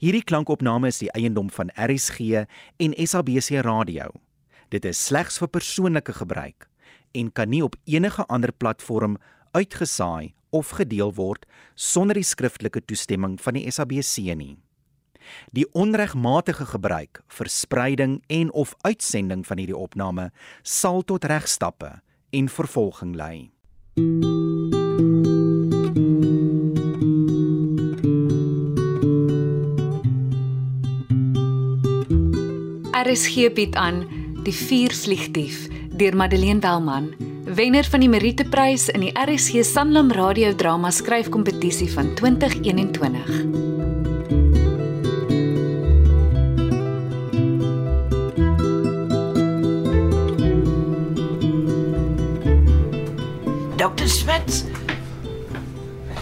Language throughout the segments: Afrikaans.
Hierdie klankopname is die eiendom van RSG en SABC Radio. Dit is slegs vir persoonlike gebruik en kan nie op enige ander platform uitgesaai of gedeel word sonder die skriftelike toestemming van die SABC nie. Die onregmatige gebruik, verspreiding en of uitsending van hierdie opname sal tot regstappe en vervolging lei. RSG bied aan Die Vuurvliegdief deur Madeleine Welman, wenner van die Meriteprys in die RSG Sanlam Radio Drama Skryfkompetisie van 2021. Dr. Smits,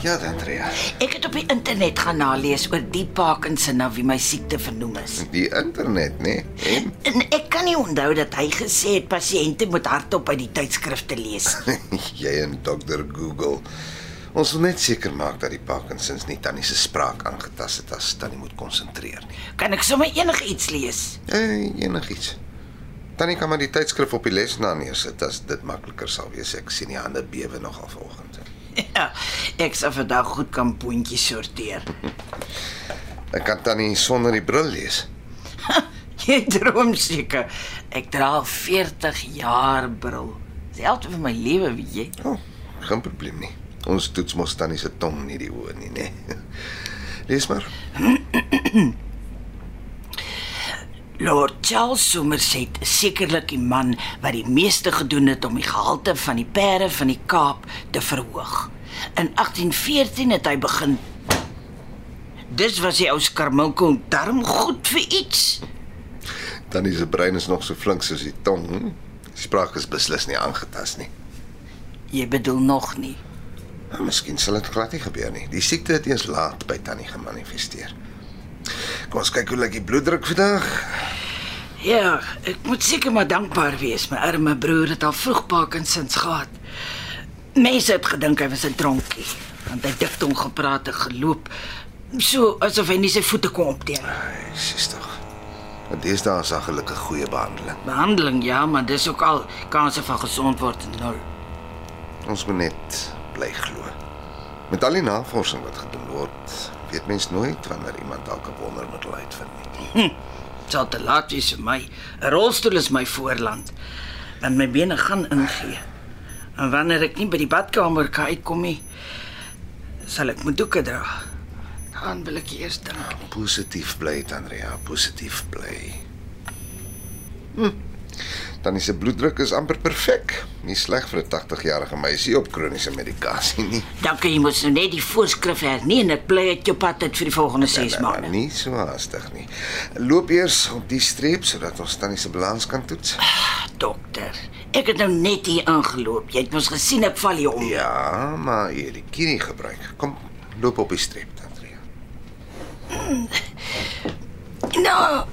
Ja, Andrea. ek het op die internet gaan nalees oor die Parkinson na wie my siekte vernoem is. Die internet, nê? En En ek kan nie onthou dat hy gesê het pasiënte moet hardop uit die tydskrifte lees. jy en Dr. Google. Ons wil net seker maak dat die Parkinsons nie tannie se spraak aangetas het as tannie moet konsentreer nie. Kan ek sommer enigiets lees? Hey, enigiets. Tannie kan maar die tydskrif op die lesenaar neersit as dit makliker sal wees. Ek sien die hande bewe nogal vanoggend. Ja, ek sal vandag goed kan puntjies sorteer. Ek kan tannie sonder die bril lees. Jy droom seker. Ek dra al 40 jaar bril. Helfte van my lewe, weet jy. O, oh, geen probleem nie. Ons toets mos tannie se tong nie die oë nie, nê. Lees maar. Lord Charles Somerset is sekerlik die man wat die meeste gedoen het om die gehalte van die pere van die Kaap te verhoog. In 1814 het hy begin Dis was die ou skarmoukel darm goed vir iets. Tannie se brein is nog so flink soos die tong. hm? Die spraak is beslis nie aangetas nie. Jy bedoel nog nie. Nou, miskien sal dit glad nie gebeur nie. Die siekte het eers laat by Tannie gemanifesteer. Kom ons kyk hoe lyk die bloeddruk vandag. Ja, ek moet seker maar dankbaar wees. My arme broer het al vroeg Parkinsons gehad. Mense het gedink hy was 'n dronkie, want hy het diktom gepraat en geloop, so asof hy nie sy voete kon optel. Ai, sis tog. Want deesdae is daar gelukkig goeie behandeling. Behandeling ja, maar dis ook al kanse van gesond word nul. Ons moet net bly glo. Met al die navorsing wat gedoen word, weet mens nooit wanneer iemand dalk 'n wondermiddel uitvind nie. Dit sal te laat wees vir my. 'n Rolstoel is my voorland. Want my bene gaan ingee. En wanneer ek nie by die badkamer kan uitkom nie, sal ek moet doeke dra. Dan wil ek eers dink. Positief bly, Andrea, positief bly. Hm. Tannie se bloeddruk is amper perfek. Nie sleg vir 'n 80-jarige meisie op kroniese medikasie nie. Dankie jy moet nou net die voorskrif hernie en ek bly uit jou pad uit vir die volgende 6 Ja, maar maande. nie so haastig nie. Loop eers op die streep sodat ons tannie se balans kan toets. Dokter, ek het nou net hier ingeloop. Jy het mos gesien ek val hier om. Ja, maar jy het die kierie gebruik. Kom, loop op die streep, Andrea. Nou,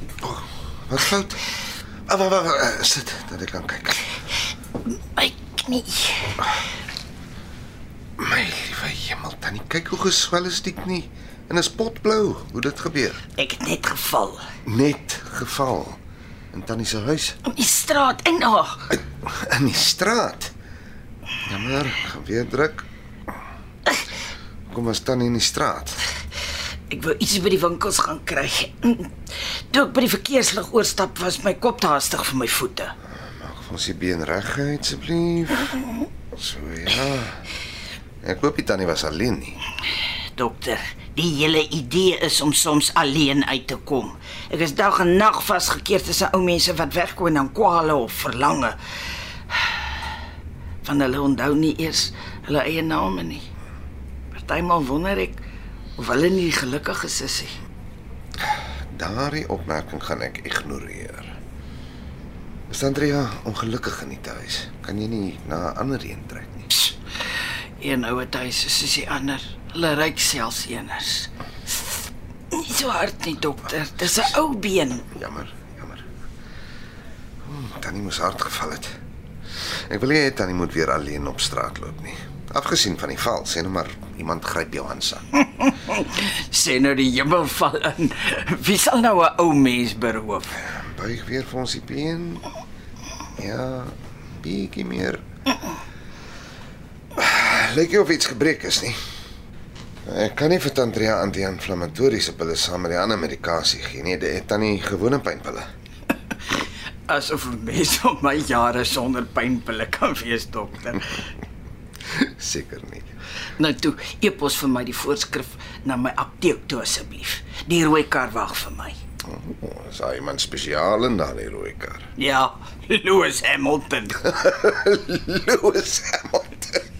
Wat fout? Ah, wag, wag, wag, sit dat ek kan kyk. my knie. My liewe hemel, tannie, kyk hoe geswel is die knie. En is potblou. Hoe dit gebeur? Ek het net geval Net geval in tannie se huis op die straat en ag, in die straat. Jammer, weer druk. Kom ons tannie in die straat. ek wou iets by die winkels gaan kry. Toe ek by die verkeerslig oorstap, was my kop te haastig vir my voete. Vir ons die been reguit asseblief. So ja. Ek hoop die tannie was alleen nie. Dokter, die hele idee is om soms alleen uit te kom. Ek is dag en nag vasgekeer tussen ou mense wat wegkom aan kwale of verlange. Van hulle onthou nie eers hulle eie name nie. Partymal wonder ek of hulle nie gelukkig is is nie. Daardie opmerking gaan ek ignoreer. Is Andrea ongelukkig in die huis? Kan jy nie na 'n ander een trek nie? Psst, Een ouer tuis is soos die ander. Hulle ryk selfs eners. Nie so hard nie, dokter. Dis 'n ou been. Jammer, jammer. Hmm, tannie moes hard geval het. Ek wil nie hê tannie moet weer alleen op straat loop nie. Afgesien van die val, sê nou maar iemand gryp jou aan sa. Sê nou die hemel val in. Wie sal nou 'n ou mens beroof? Buig weer vir ons die been. Ja, bietjie meer. Lyk nie of iets gebreek is nie. Ek kan nie vir Tantria anti-inflammatoriese pille saam met die ander medikasie gee nie. Dit het tannie gewone pynpille. Asof mens op my jare sonder pynpille kan wees, dokter. Seker nie. Nou toe, epos vir my die voorskrif na my apteek toe asseblief. Die rooi kar wag vir my. Oh, is daar iemand spesiaal in daardie rooi kar? Ja, Lewis Hamilton. Lewis Hamilton.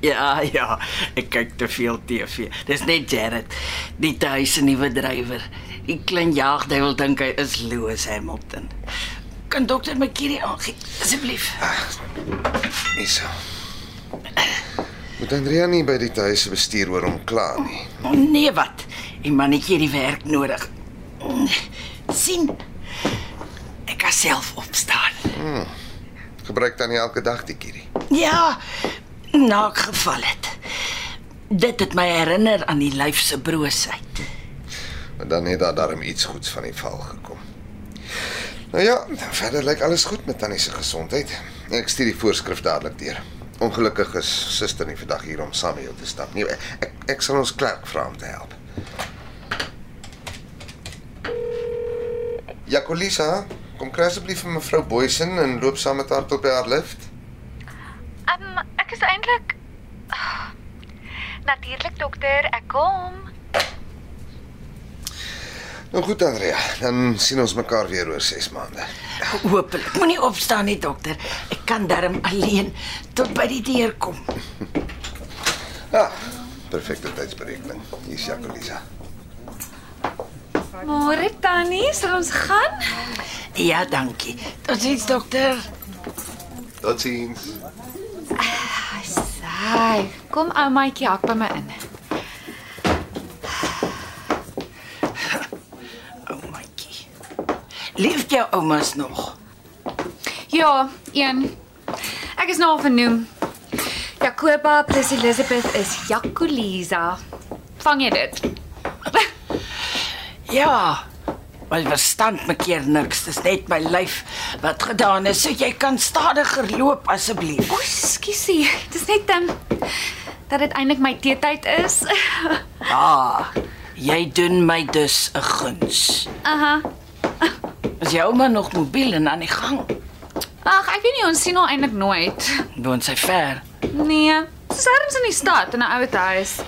Ja, ja, ek kyk te veel TV. Dis net Jared, die tuis se nuwe drywer. Die klein jaagduiwel dink hy is Lewis Hamilton. Kan dokter my kierie aangee asseblief? Isa. Moet Andrea nie by die tuis se bestuur oor hom kla nie. Oh, nee wat? Die mannetjie het die werk nodig. sien. Ek kan self opstaan. Gebruik dan nie elke dag die kierie. Ja, na geval het. Dit het my herinner aan die lyf se broosheid. Maar dan het daar darm iets goeds van die val gekom. Nou ja, verder lyk alles goed met Tannie se gesondheid. Ek stuur die voorskrif dadelik deur. Ongelukkig is suster nie vandag hier om saam jou te stap nie. Ek ek sal ons klerk vra om te help. Jacolisa, kom kry asseblief vir mevrou Boysen en loop saam met haar tot by haar lift. Um, ek is eintlik Natuurlik dokter, ek kom. Nou goed Andrea, dan sien ons mekaar weer oor 6 maande. Hoopelik. Moenie opstaan nie, dokter. Ek kan darm alleen tot by die deur kom. Ah, perfekte tydsberekening. Hier's Jacolisa. Môre tannie, sal ons gaan? Ja, dankie. Totsiens, dokter. Totsiens. Ai, kom ou maatjie hak by my in. O, maatjie. Leef jou oumas nog? Ja, een. Ek is nou al vernoem. Jacoba plus Elizabeth is Jacolisa. Vang jy dit? Ja. My verstand maak keer niks. Dis net my lyf wat gedaan is. So jy kan stadiger loop asseblief. O, skussie. Dis net um, dat dit eintlik my teetyd is. Ah, jy doen my dus 'n guns. Aha. Is jou ouma nog mobiel en aan die gang? Ag, ek weet nie ons sien haar eintlik nooit. Woon sy ver? Nee, sy's ergens in die stad in 'n ouer huis.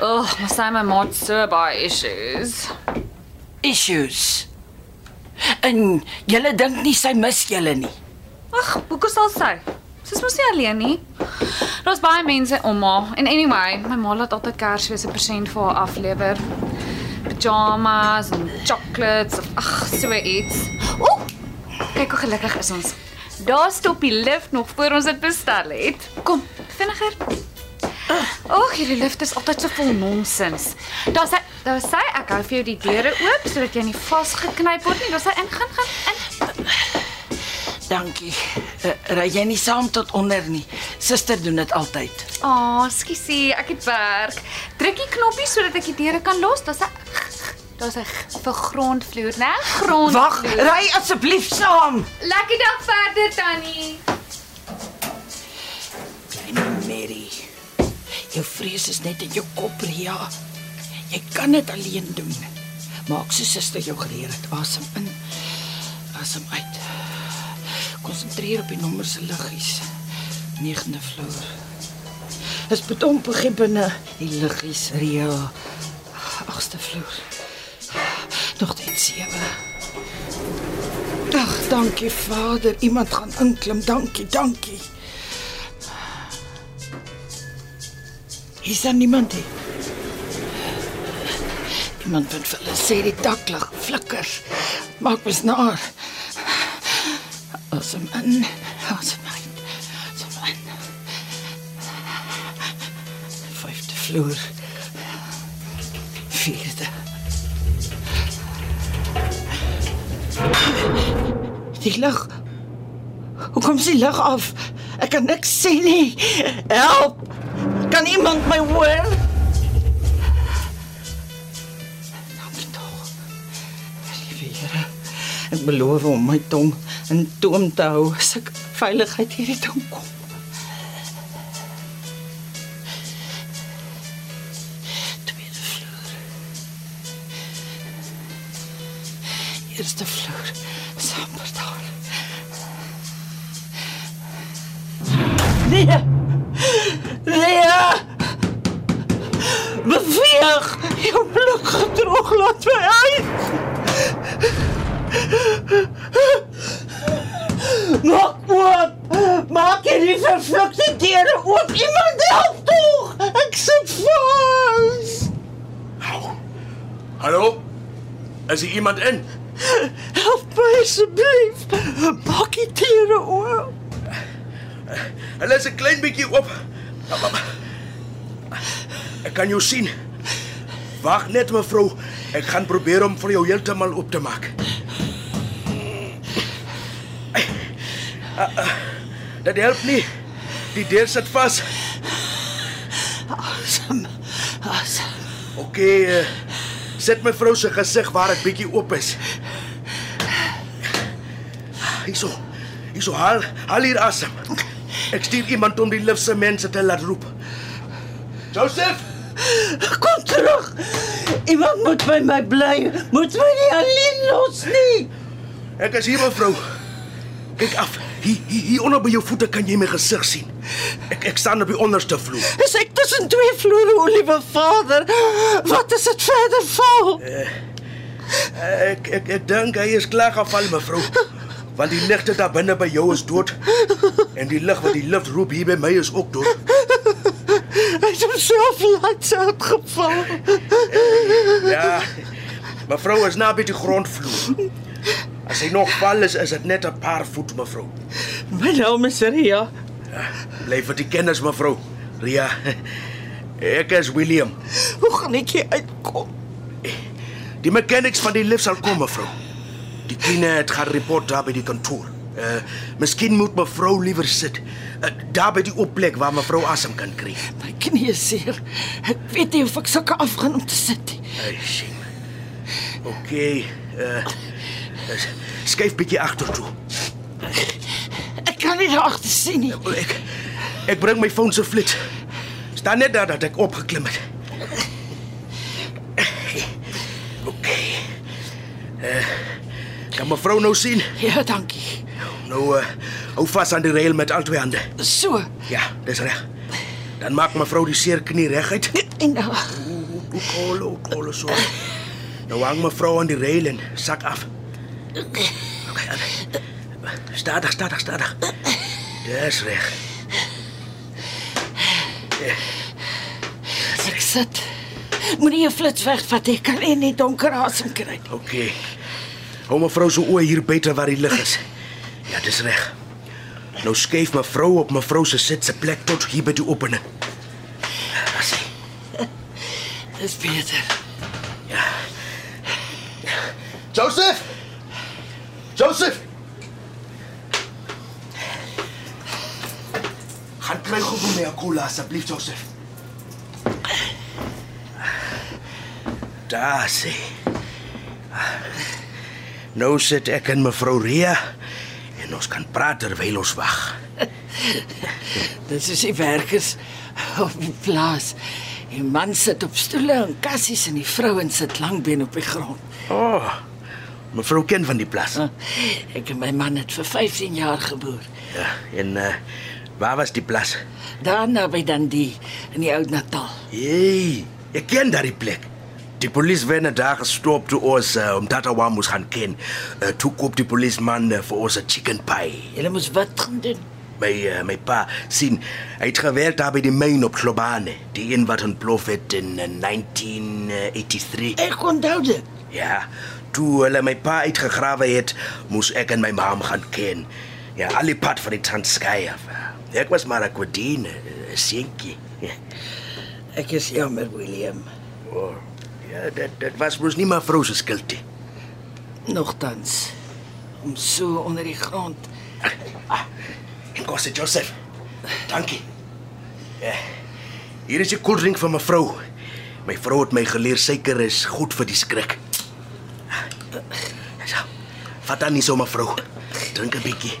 Ag, maar sy my maat so baie issues. Issues. En julle dink nie sy mis julle nie. Ag, hoekom sal sy? Sy's mos nie alleen nie. Daar's baie mense om haar. En anyway, my ma laat altyd Kersfees 'n persent vir haar aflewer. Pyjamas en chocolates, of- ag, so iets. Ooh! Kyk hoe gelukkig is ons. Daar stop die lift nog voor ons dit bestel het. Kom, vinniger. Ag, hierdie lift is altyd so vol nonsens. Daar sê daar sê ek hou vir jou die deure oop sodat jy nie vasgeknyp word nie. Daar sê in gaan gaan in. Dankie. Uh, ry jy nie saam tot onder nie. Suster doen dit altyd. Ah, oh, skussie, ek het werk. Druk die knoppie sodat ek die deure kan los. Daar's 'n daar's 'n vir grondvloer, né? Grond. Wag, ry asseblief saam. Lekker dag verder, Tannie. Klein Mary. Jou vrees is net in jou kop, Ria. Jy kan dit alleen doen. Maak so suster jou geleer het. Asem in. Asem uit. Konsentreer op die nommer se liggies. 9de vloer. Dis bedompe binne die liggies, Ria. 8ste vloer. Nog net 7. Ag, dankie Vader. Iemand gaan inklim. Dankie, dankie. Is daar niemand hier? Iemand wat vir hulle sê die daklig flikker. Maak mos naar. Asem in, asem uit. Asem in. Vyfde vloer. Vierde. Die lug. Hoe kom sy lug af? Ek kan niks sien nie. Help! Kan iemand my hoor? Dankie tog. Liewe Here, ek beloof om my tong in toom te hou as ek veiligheid hierdie toe kom. Tweede vloer. Eerste vloer. Samperdaal. Nee. Nee. Beweeg. Jou blik gedroog laat my uit. Maak oop. Maak hierdie vervlukte deure oop. Iemand help tog. Ek sit vas. Hallo? Is er iemand in? Help my asseblief. Maak die deure oop. Hulle is 'n klein bietjie oop. Ek kan jou sien. Wag net mevrou, ek gaan probeer om vir jou heeltemal oop te maak. Ah, ah, Dit help nie. Die deur sit vas. Asem. Asem. OK, uh, sit mevrou se gesig waar dit bietjie oop is. Hierso. Hierso haal, haal hier asem. Ek stuur iemand om die lift se mense te laat roep. Joseph, Kom terug. Iemand moet by my bly. Moet my nie alleen los nie. ek is hier mevrou. Kyk af. Hier, hier, hier onder by jou voete kan jy my gesig sien. Ek ek staan op die onderste vloer. Is ek tussen twee vloere, o liewe Vader? Wat is dit verder val? Ek ek ek dink hy is klaar geval mevrou. Want die ligte daar binne by jou is dood. En die lig wat die lift roep hier by my is ook dood. Hy het homself laat uitgeval. Ja. Mevrou is naby die grondvloer. As hy nog val is, is dit net 'n paar voet mevrou. My naam is Ria. Bly vir die kennis mevrou. Ria. Ek is William. Hoe gaan ek hier uitkom? Die mechanics van die lift sal kom mevrou. Die kline het gaan report daar by die kantoor. Uh, miskien moet mevrou liewer sit. Uh, daar by die oop plek waar mevrou asem kan kry. My knie is seer. Ek weet nie of ek sulke afgaan om te sit nie. Ai, sien. OK. Uh, skuif bietjie agtertoe. Ek kan nie agter sien nie. Ek ek bring my foon se flits. Staan net daar dat ek opgeklim het. OK. Uh, kan mevrou nou sien? Ja, dankie. Nou uh, hou vas aan die rail met al twee hande. So. Ja, dis reg. Dan maak mevrou die seer knie reguit. En nou, Hoe kol, hoe kol so. Nou hang mevrou aan die rail en sak af. Okay, aan. Stadig, stadig, stadig. Dis reg. ek sit. Moenie jou flits wegvat. Ek kan nie donker asem kry. OK. Hou mevrou se oë hier buite waar die lig is. Ja, dis reg. Nou skuif mevrou op mevrou se sit se plek tot hier by die opening. As hy. Dis beter. Joseph! Joseph! Gaan kry gou vir my 'n cola asseblief, Joseph. Daar sê. Nou sit ek en mevrou Ria en ons kan praat terwyl ons wag. Dis is die werkers op die plaas. Die man sit op stoele en kassies en die vrouens sit langbeen op die grond. O. Oh, mevrou ken van die plaas. Ek en my man het vir 15 jaar geboer. Ja, en uh, waar was die plaas? Daar naby Dundee in die ou Natal. Hey, ek ken daardie plek. Die polisie wen daar gestop toe ons uh, om Tatawa moes gaan ken. Uh, toe koop die polisman uh, vir ons 'n chicken pie. Julle moes wat gaan doen? My uh, my pa sien hy het gewerk daar by die myn op Globane, die een wat ontplof het in uh, 1983. Ek onthou dit. Ja, toe hulle my pa uitgegrawe het, moes ek en my ma gaan ken. Ja, al die pad van die Transkei af. Ek was maar 'n kwadine, 'n seentjie. Ek is jammer, William. Oh, ja, dit dit was mos nie maar vrou se skuld nie. Nogtans om so onder die grond. En kos dit Joseph. Dankie. Ja. Hier is 'n koeldrink vir mevrou. My vrou het my geleer suiker is goed vir die skrik. Vat dan nie so mevrou. Drink 'n bietjie.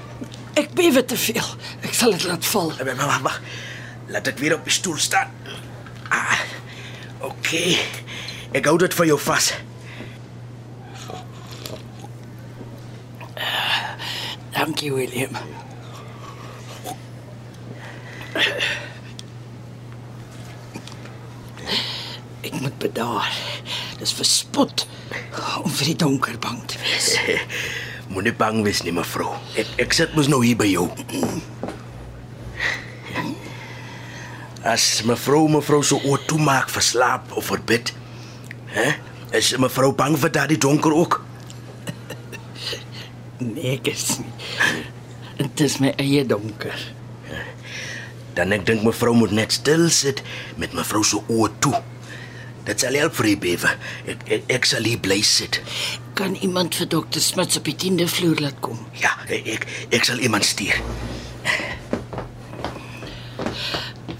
Ek bewe te veel. Ek sal dit laat val. Wag, wag, wag. Laat ek weer op die stoel staan. Ah. Okay. Ek hou dit vir jou vas. Dankie William. Ek moet bedaar. Dis verspot om vir die donker bang te wees. Moenie bang wees nie, mevrou. Ek ek sit mos nou hier by jou. As mevrou mevrou so oor toe maak vir slaap of vir bid. Hè? Is mevrou bang vir daardie donker ook? Nee, ek is nie. Dit is my eie donker. Dan ek dink mevrou moet net stil sit met mevrou so oor toe. Dit sal help vir die bewe. Ek ek, ek sal hier bly sit. Kan iemand vir dokter Smits op die 10de vloer laat kom? Ja, ek ek sal iemand stuur.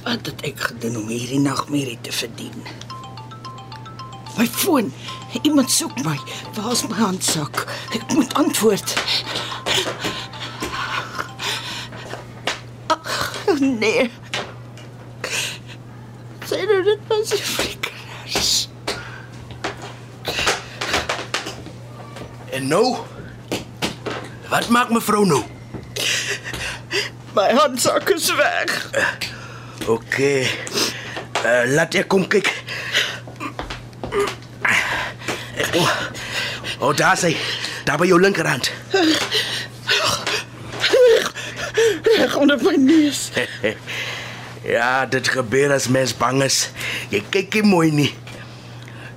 Wat het ek gedoen om hierdie nagmerrie te verdien? My foon. Iemand soek my. Waar is my handsak? Ek moet antwoord. Ag, nee. Sê nou dit was die En nou? Wat maak mevrou nou? My handsak is weg. OK. Uh, laat ek kom kyk. O, oh, oh, daar sê. Daar by jou linkerhand. Reg onder my neus. ja, dit gebeur as mens bang is. Jy kyk nie mooi nie.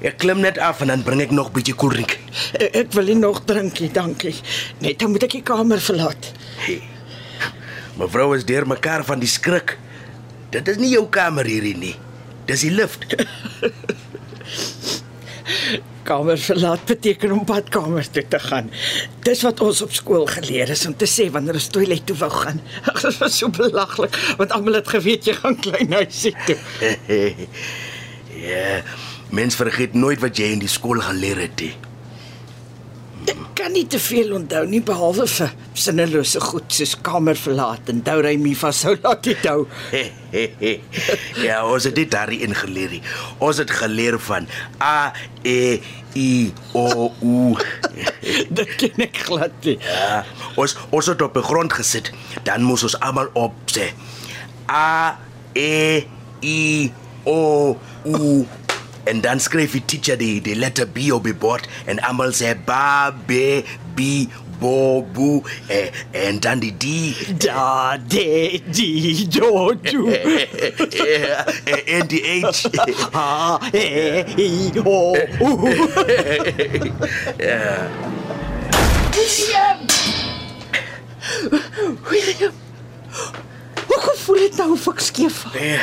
Ek klim net af en dan bring ek nog 'n bietjie koeldrink. Ek ek wil nie nog drinkie, dankie. Net dan moet ek die kamer verlaat. Hey. Mevrou is deur mekaar van die skrik. Dit is nie jou kamer hierdie nie. Dis die lift. Kamer verlaat beteken om badkamer toe te gaan. Dis wat ons op skool geleer is om te sê wanneer ons toilet toe wou gaan. Ag, dit was so belaglik, want almal het geweet jy gaan klein huisie toe. ja, mens vergeet nooit wat jy in die skool geleer het nie. Ek kan nie te veel onthou nie behalwe vir sinnelose goed soos kamer verlaat en dou ry my vashou laat dit hou. ja, ons het dit daar ingeleer. nie. Ons het geleer van A E I O U. Dit ken ek glad nie. Ja, ons ons het op die grond gesit. Dan moes ons almal op sê. A E I O U. En dan skryf die teacher die die letter B op die bord en almal sê ba be bi bo bu eh, en dan die D eh, Da de di do do. ja, en die H. Ha e i o eh, u. William. William. Hoe voel dit nou of ek skeef? Eh,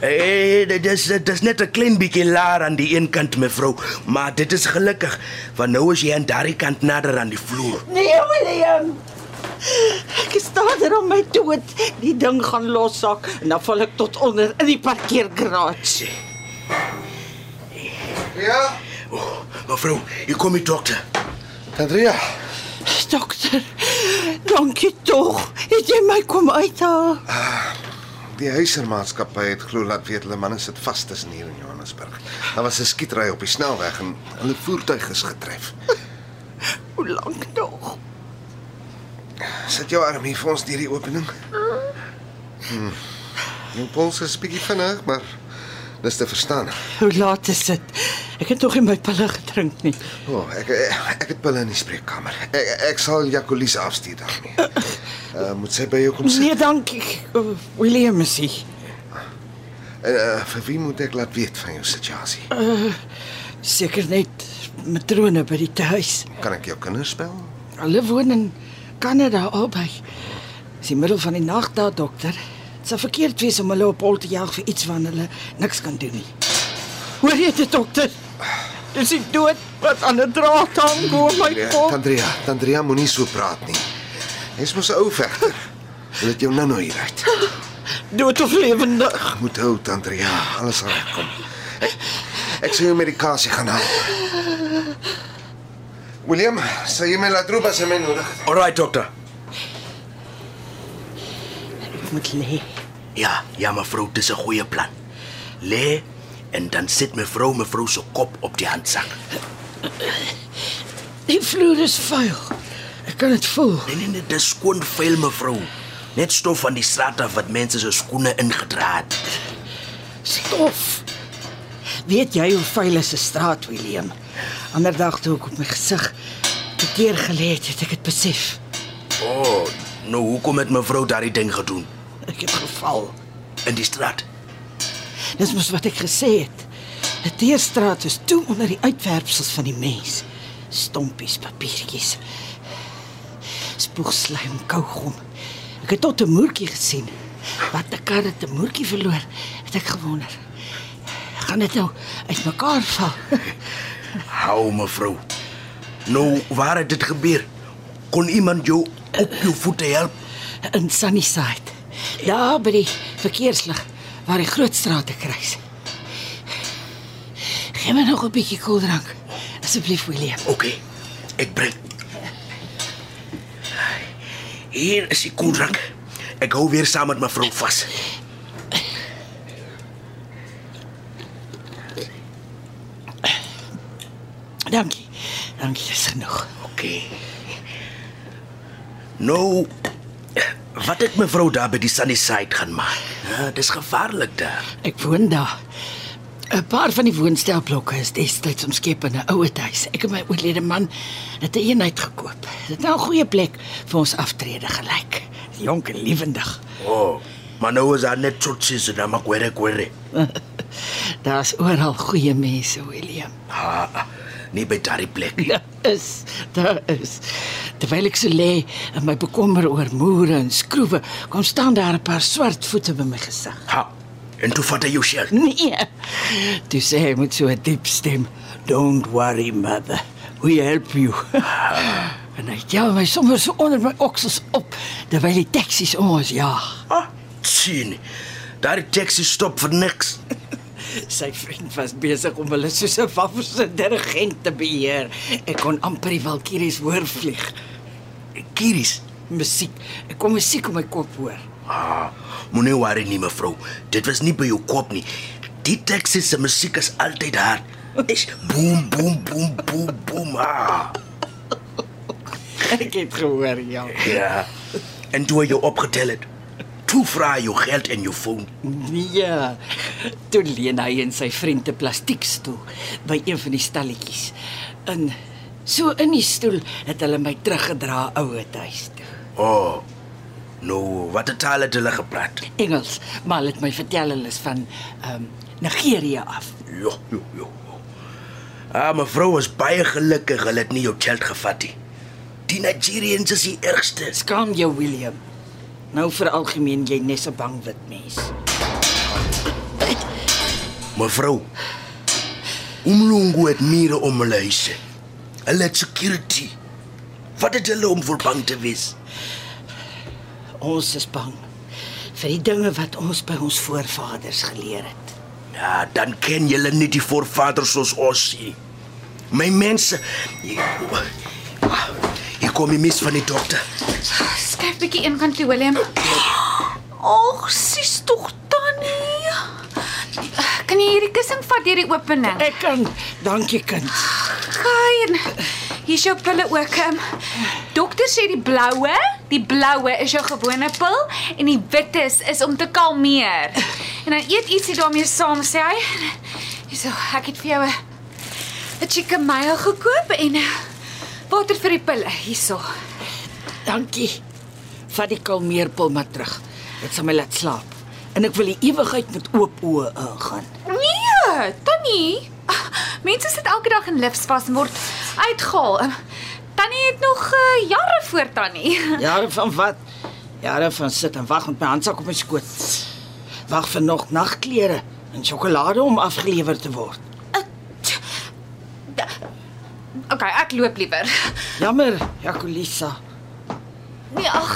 eh, dit is dit is net 'n klein bietjie laer aan die een kant mevrou, maar dit is gelukkig want nou is jy aan daardie kant nader aan die vloer. Nee, William. Ek staan er om my dood. Die ding gaan lossak en dan val ek tot onder in die parkeergarage. Ja, Oh, mevrou, hier kom die dokter. Andrea. Dokter, dankie tog. Het jy my kom uithaal? Die huisermaatskappy het glo laat weet hulle manne sit vas tussen hier in Johannesburg. Daar was 'n skietery op die snelweg en hulle voertuig is getref. Hoe lank nog? Sit jou arm hier vir ons deur die opening. Hmm. Jou pols is bietjie vinnig, maar dis te verstaan. Hoe laat is dit? Ek het nog nie my pille gedrink nie. O, oh, ek ek het pille in die spreekkamer. Ek ek sal Jacqueline afstuur daarmee. Uh, moet sy by jou kom sit? Nee, dankie. Uh, William is hier. En uh, vir wie moet ek laat weet van jou situasie? Seker net matrone by die huis. Kan ek jou kinders bel? Hulle woon in Kanada albei. Dis die middel van die nag daar, dokter. Sou verkeerd wees om hulle op hol te jag vir iets wat hulle niks kan doen nie. Hoor jy dit, dokter? Dis die dood wat aan 'n draad hang bo my kop. Andrea, Andrea moenie so praat nie. Jy's mos 'n ou vegter. Hulle het jou nou nou hier uit. Dood of lewendig. Moet hou, Andrea, alles sal regkom. Ek ek sê jou medikasie gaan haal. William, sal jy my laat roep as jy my nodig het? Alright, dokter. Ek moet lê. Ja, ja mevrou, dis 'n goeie plan. Lê en dan sit mevrou mevrou se kop op die handsak. Die vloer is vuil. Ek kan dit voel. Nee nee nee, dis skoon vuil mevrou. Net stof van die straat af wat mense se skoene ingedra het. Stof. Weet jy hoe vuil is 'n straat, Willem? Ander dag toe ek op my gesig te teer gelê het, het ek dit besef. O, oh, nou hoekom het mevrou daardie ding gedoen Ek het geval. in die straat? Dis mos wat ek gesê het. 'n Teerstraat is toe onder die uitwerpsels van die mens. Stompies, papiertjies. Spoegslaim, kougom. Ek het tot 'n moertjie gesien. Wat 'n kar het 'n moertjie verloor, het ek gewonder. Gaan dit nou uitmekaar val? Hou mevrou. Nou, waar het dit gebeur? Kon iemand jou op jou voete help? In Sunnyside. Daar by die verkeerslig waar die groot strate kruis. Gee my nog 'n bietjie koeldrank. Asseblief, William. OK. Ek bring. Hier is die koeldrank. Ek hou weer saam met mevrou vas. Dankie. Dankie, dis genoeg. OK. Nou, wat het mevrou daar by die Sunnyside gaan maak? Ja, dis gevaarlik daar. Ek woon daar. 'n Paar van die woonstelblokke is destyds omskep in 'n ouer huis. Ek en my oorlede man het 'n eenheid gekoop. Dit het nou 'n goeie plek vir ons aftrede gelyk. Jonk en lewendig. O, oh, maar nou is daar net trotsies en maar kwere kwere. Daar's oral goeie mense, William. Ah, nie by daardie plek nie. Daar is, daar is. Terwyl ek so lê en my bekommer oor moere en skroewe, kom staan daar 'n paar swart voete by my gesig. Ha. En toe vat hy jou shirt. Nee. Toe sê hy met so 'n diep stem, "Don't worry, mother. We help you." en hy ja, my sommer so onder my oksels op terwyl die taksies om ons jaag. Ah, sien. Daardie taxi stop vir niks. Sy vriend was besig om hulle soos 'n waffelse dirigent te beheer. Ek kon amper die valkyries hoor vlieg. Kiris. Musiek. Ek kon musiek op my kop hoor. Ah, moenie worry nie mevrou. Dit was nie by jou kop nie. Die taxi se musiek is altyd hard. Is boom boom boom boom boom. Ah. Ek het gehoor, ja. Ja. En toe jou opgetel het. Toe vra hy jou geld en jou foon. Ja. Toe leen hy en sy vriend 'n plastiekstoel by een van die stalletjies. In so in die stoel het hulle my teruggedra ouer huis toe. O. Oh, nou, wat het hulle hulle gepraat? Engels, maar hulle het my vertel hulle is van ehm um, Nigerië af. Jo, jo, jo. Ah, mevrou was baie gelukkig hulle het nie jou geld gevat nie. Die Nigerians is die ergste. Skaam jou, William. Nou vir algemeen jy nes 'n bang wit mens. Mevrou. Umlungu het mure om hulle huise. Hulle het security. Wat het hulle om voor bang te wees? Ons is bang vir die dinge wat ons by ons voorvaders geleer het. Ja, dan ken julle nie die voorvaders soos ons nie. My mense. Hier kom die mis van die dokter. Skuif bietjie een kant toe, Willem. Ag, sis tog tannie. Kan jy hierdie kussing vat deur die opening? Ek kan, dankie kind. Gaan. Hier's jou pille ook. Um, dokter sê die bloue, die bloue is jou gewone pil en die wites is om te kalmeer. En dan eet ietsie daarmee saam, sê hy. Hierso, ek het vir jou 'n 'n chicken mayo gekoop en water vir die pille. Hierso. Dankie. Vat die kalmeerpil maar terug. Dit sal my laat slaap. En ek wil die ewigheid met oop oë ingaan. Nee, Tannie. Mense sit elke dag in lifts vas en word uitgehaal. Um, Tannie het nog uh, jare voor Tannie. Jare van wat? Jare van sit en wag met my handsak op my skoot. Wag vir nog nagklere en sjokolade om afgelewer te word. OK, ek loop liewer. Jammer, Jacolisa. Nee, ag.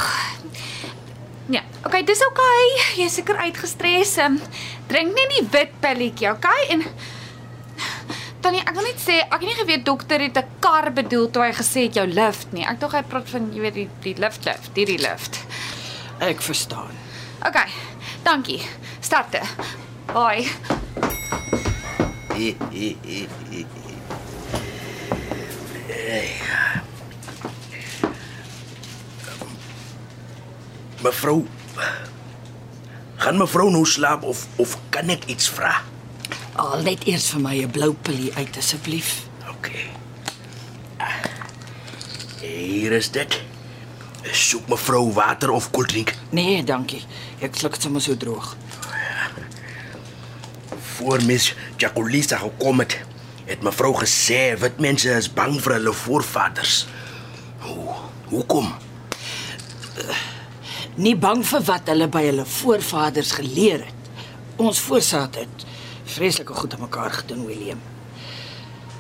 Ja, OK, dis OK. Jy is seker uitgestres. Um, drink net die wit pilletjie, OK? En Tannie, ek wil net sê ek het nie geweet dokter het 'n kar bedoel toe hy gesê het jou lift nie. Ek dink hy praat van jy weet die die lift lift, hierdie lift. Ek verstaan. OK. Dankie. Starte. Bye. Mevrou gaan mevrou nou slaap of of kan ek iets vra? Al net eers vir my 'n blou pillie uit asseblief. OK. Ah, Hier is dit. Soek mevrou water of koeldrink. Nee, dankie. Ek sluk dit sommer so droog. Voor mis Jacqueline gekom het, het mevrou gesê wit mense is bang vir hulle voorvaders. Hoe hoekom? Nie bang vir wat hulle by hulle voorvaders geleer het. Ons voorsaat het vreeslike goed aan mekaar gedoen, William.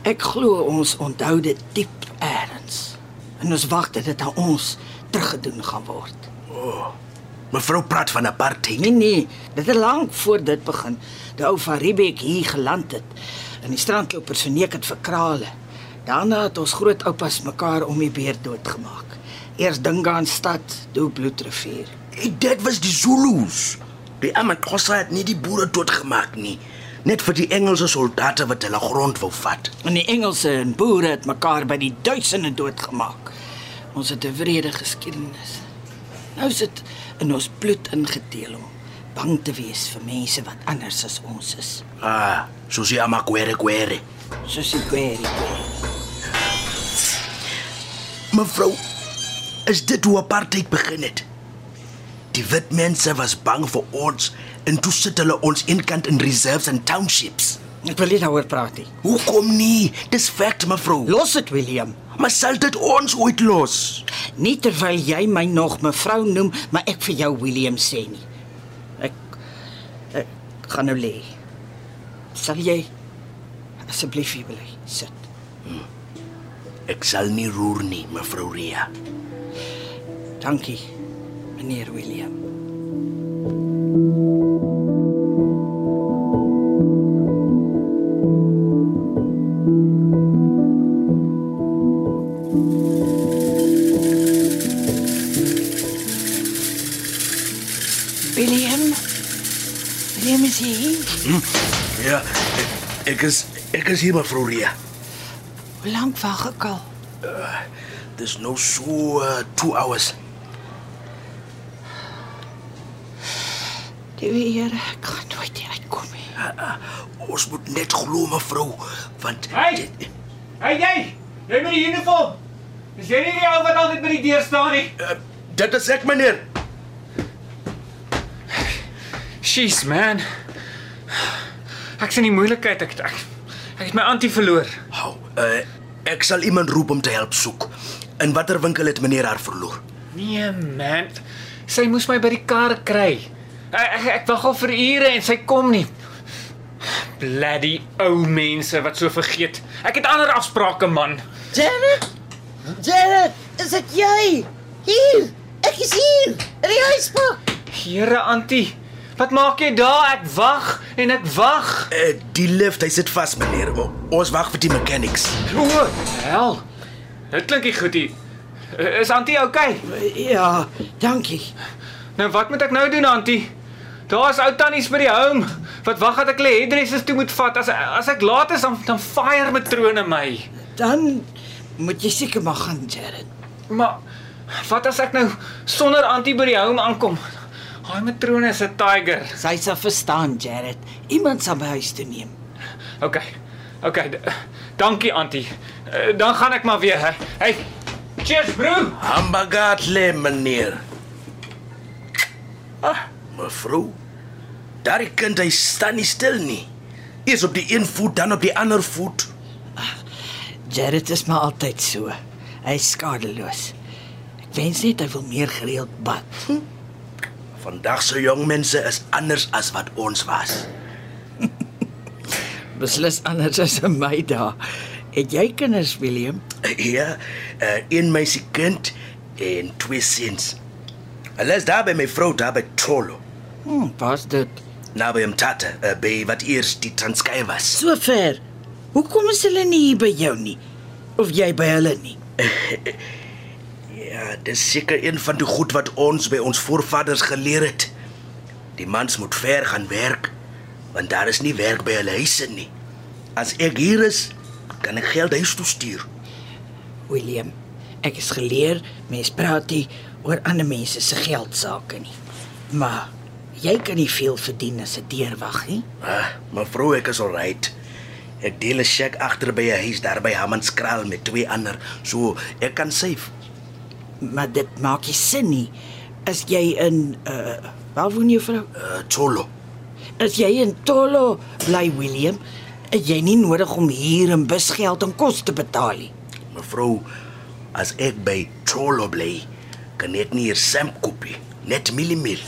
Ek glo ons onthou dit diep eers. En ons wag dat dit aan ons teruggedoen gaan word. Mevrou praat van apartheid. Nee nee, dit het lank voor dit begin. Die ou van Riebeek hier geland het. En die strandlopers verneek het vir krale. Daarna het ons grootoupas mekaar om die beerd doodgemaak. Eers Dingaan stad, toe Bloedrivier. Hey, dit was die Zulus. Die Amaxhosa het nie die boere doodgemaak nie, net vir die Engelse soldate wat hulle grond wou vat. En die Engelse en boere het mekaar by die duisende doodgemaak. Ons het 'n wrede geskiedenis. Nou is dit in ons bloed ingedeel om bang te wees vir mense wat anders as ons is. Ah, soos die Amakwere kwere. Soos die query. Mevrou, is dit hoe apartheid begin het? Die wit mense was bang vir ons en toe sit hulle ons inkant in reserves en townships. Ek wil nie daaroor praat nie. Hoekom nie? Dis feit, mevrou. Los dit, William. Maar sal dit ons ooit los? Nie terwyl jy my nog mevrou noem, maar ek vir jou William sê nie. Gaan nou lê. Sal jy asseblief hier bly sit? Ek sal nie roer nie, mevrou Ria. Dankie, meneer William. William? Ja, ek, ek is ek is hier mevrou Ria. Hoe lank wag ek al? Dis nou so uh, 2 hours. Die weer, ek gaan nooit hier uitkom nie. Ons moet net glo mevrou, want Hey! Hey jy! Jy met die uniform. Is jy nie die ou wat altyd by die deur staan nie? uh, dit is ek meneer. Jeez man. Ek sien die moeilikheid ek ek, ek het my antie verloor. Hou, uh, ek sal iemand roep om te help soek. In watter winkel het meneer haar verloor? Nee man. Sy moes my by die kar kry. Ek ek, ek wag al vir ure en sy kom nie. Bloody ou mense wat so vergeet. Ek het ander afsprake man. Janet? Janet, is dit jy? Hier. Ek is hier. In die huispak. Here antie, wat maak jy daar? Ek wag en ek wag. Uh, die lift, hy sit vas meneer. O, ons wag vir die mechanics. O, hel. Dit klink nie goed hier. Is antie oukei? Okay? Ja, dankie. Nou wat moet ek nou doen, Antie? Daar's ou tannies by die home. Wat wag dat ek hulle headdresses toe moet vat. As as ek laat is dan dan fire matrone my. Dan moet jy seker maar gaan, Jared. Maar wat as ek nou sonder Antie by die home aankom? Daai matrone is 'n tiger. Sy sal verstaan, Jared. Iemand sal my huis toe neem. OK. OK. Dankie Antie. Uh, Dan gaan ek maar weer. Hè. Hey. Cheers, bro. Hambagatle meneer. Ah, mevrou. Daardie kind hy staan nie stil nie. Eers op die een voet, dan op die ander voet. Jared is maar altyd so. Hy is skadeloos. Ek wens net hy wil meer gereeld bad. Vandag se jong mense is anders as wat ons was. Beslis anders as in my dae. Het jy kinders, William? Ja, uh, een meisiekind en twee seuns. Hulle is daar by my vrou daar by Trollo. Hm, pas dit. Naby Mtata, uh, by wat eers die Transkei was. So ver. Hoekom is hulle nie hier by jou nie? Of jy by hulle nie? Ja, dis seker een van die goed wat ons by ons voorvaders geleer het. Die mans moet ver gaan werk, want daar is nie werk by hulle huise nie. As ek hier is, kan ek geld huis toe stuur. William, ek is geleer mens praat nie oor ander mense se geld sake nie. Maar jy kan nie veel verdien as 'n deurwag nie. Ah, mevrou, ek is alright. Ek deel 'n shack agter by 'n huis daar by Hammanskraal met twee ander, so ek kan save. Maar dit maak nie sin nie. As jy in uh waar woon jou vrou? Uh, Cholo. As jy in Tolo bly, William, het jy nie nodig om hier en busgeld en kos te betaal nie. Mevrou, as ek by Cholo bly, kan ek nie hier samp koop nie, net mieliemeel.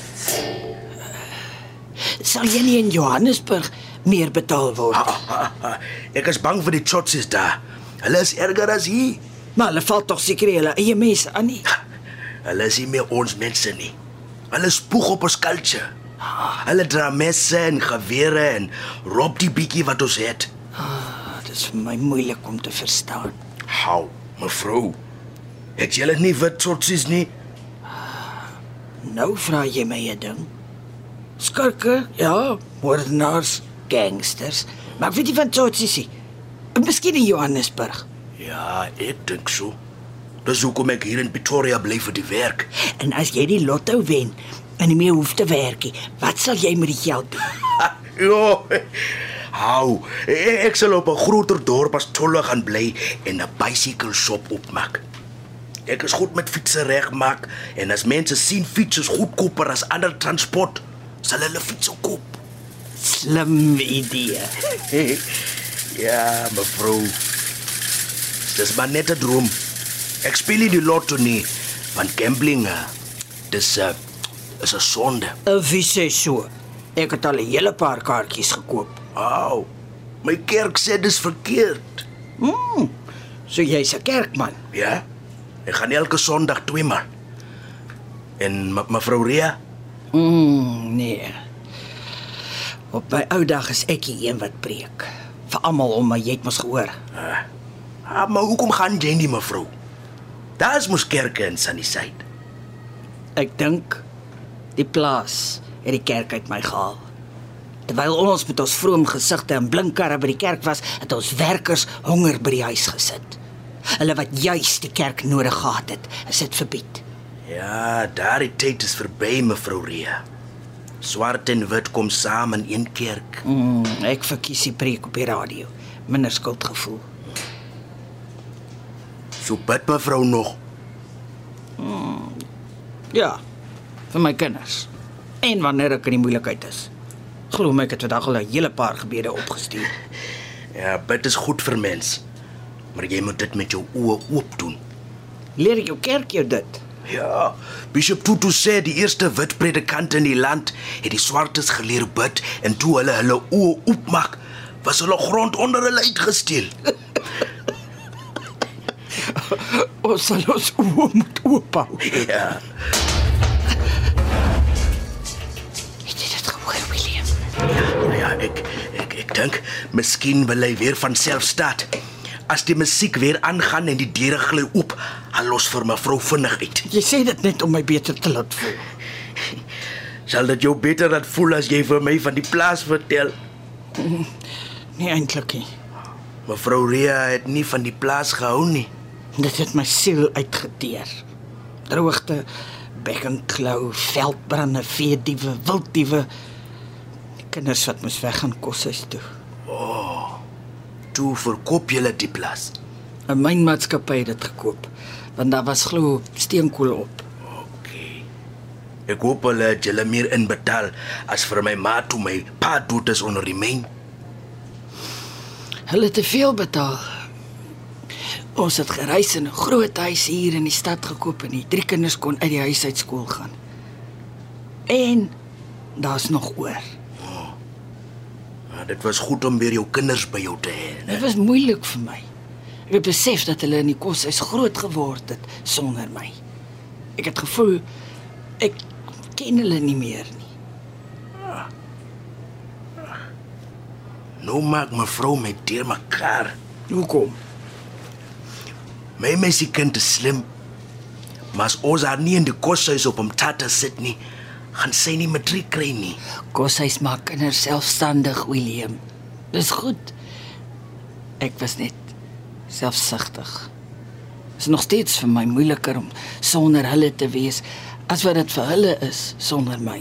Sal jy nie in Johannesburg meer betaal word? Ah, ah, ek is bang vir die chotses daar. Hulle is erger as hier. Maar hulle val tog seker hulle eie mense aan nie. Hulle is nie meer ons mense nie. Hulle spoeg op ons culture. Hulle dra messe en gewere en rob die bietjie wat ons het. Ah, dit is vir my moeilik om te verstaan. Hou, mevrou. Het julle nie wit chotses nie? Nou vra jy my 'n ding. Skurke, ja, moordenaars, gangsters, maar ek weet nie van Tsotsis nie. Miskien in Johannesburg. Ja, ek dink so. Dis hoekom ek hier in Pretoria bly vir die werk. En as jy die lotto wen en nie meer hoef te werk nie, wat sal jy met die geld doen? Jo. Hou, e- ek sal op 'n groter dorp as Tolle gaan bly en 'n bicycle shop opmaak. Ek is goed met fietsse regmaak en as mense sien fiets is goedkoper as ander transport, sal hulle fiets koop. Slim idee. ja, mevrou. Dis maar net 'n droom. Ek speel nie die lotto nie, want gambling, eh, dis 'n uh, is 'n sonde. Wie sê so? Ek het al 'n hele paar kaartjies gekoop. Au. My kerk sê dis verkeerd. Mm. So jy's 'n kerkman. Ja. Ek gaan elke Sondag twee maal. En me- mevrou Ria, Mm, nee. Op my ou dag is ek die een wat preek. Vir almal om my, jy het mos gehoor. ah, maar hoekom gaan jy nie mevrou? Daar's mos kerke in Sunnyside. Ek dink die plaas het die kerk uit my gehaal. Terwyl ons met ons vroom gesigte en blink karre by die kerk was, het ons werkers honger by die huis gesit. Hulle wat juis die kerk nodig gehad het, is dit verbied. Ja, daardie tyd is verby mevrou Ria. Swart en wit kom saam in een kerk. Mm, ek verkies die preek op die radio. Minder skuldgevoel. So bid mevrou nog. Ja, vir my kinders. En wanneer ek in die moeilikheid is. Glo my ek het vandag al 'n hele paar gebede opgestuur. Ja, bid is goed vir mens. Maar jy moet dit met jou oë oop doen. Leer jou kerk jou dit. Ja, Bishop Tutu sê die eerste wit predikant in die land het die swartes geleer bid en toe hulle hulle oë oopmaak, was hulle grond onder hulle uitgesteel. Ons sal ons oë moet oop hou. Ja. Het jy dit gehoor, William? Ja, ek ek ek dink miskien wil hy weer van self staat. As die musiek weer aangaan en die deure gly oop, haal ons vir mevrou vinnig uit. Jy sê dit net om my beter te laat voel. Sal dit jou beter laat voel as jy vir my van die plaas vertel? Nee eintlik nie. Mevrou Ria het nie van die plaas gehou nie. Dit het my siel uitgeteer. Droogte, bekkenklou, veldbrande, veediewe, wilddiewe. Die kinders wat moes weggaan koshuis toe. Toe verkoop jy die plaas. 'n Mynmaatskappy het dit gekoop want daar was glo steenkool op. Okay. Ek hoop hulle het julle meer inbetaal as vir my ma toe my pa dood is onder die myn. Hulle het te veel betaal. Ons het gereis in 'n groot huis hier in die stad gekoop en die drie kinders kon uit die huis uit skool gaan. En daar's nog oor. Ja, dit was goed om weer jou kinders by jou te hê. Dit was moeilik vir my. Ek het besef dat hulle in die koshuis groot geword het sonder my. Ek het gevoel ek ken hulle nie meer nie. Nou maak mevrou my deur mekaar. Hoekom? My meisie kind is slim. Maar as ons haar nie in die koshuis op hom tata sit nie, gaan sy nie matriek kry nie. Koshuis maak kinders selfstandig, William. Dis goed. Ek was net selfsugtig. Dit is nog steeds vir my moeiliker om sonder hulle te wees as wat dit vir hulle is sonder my.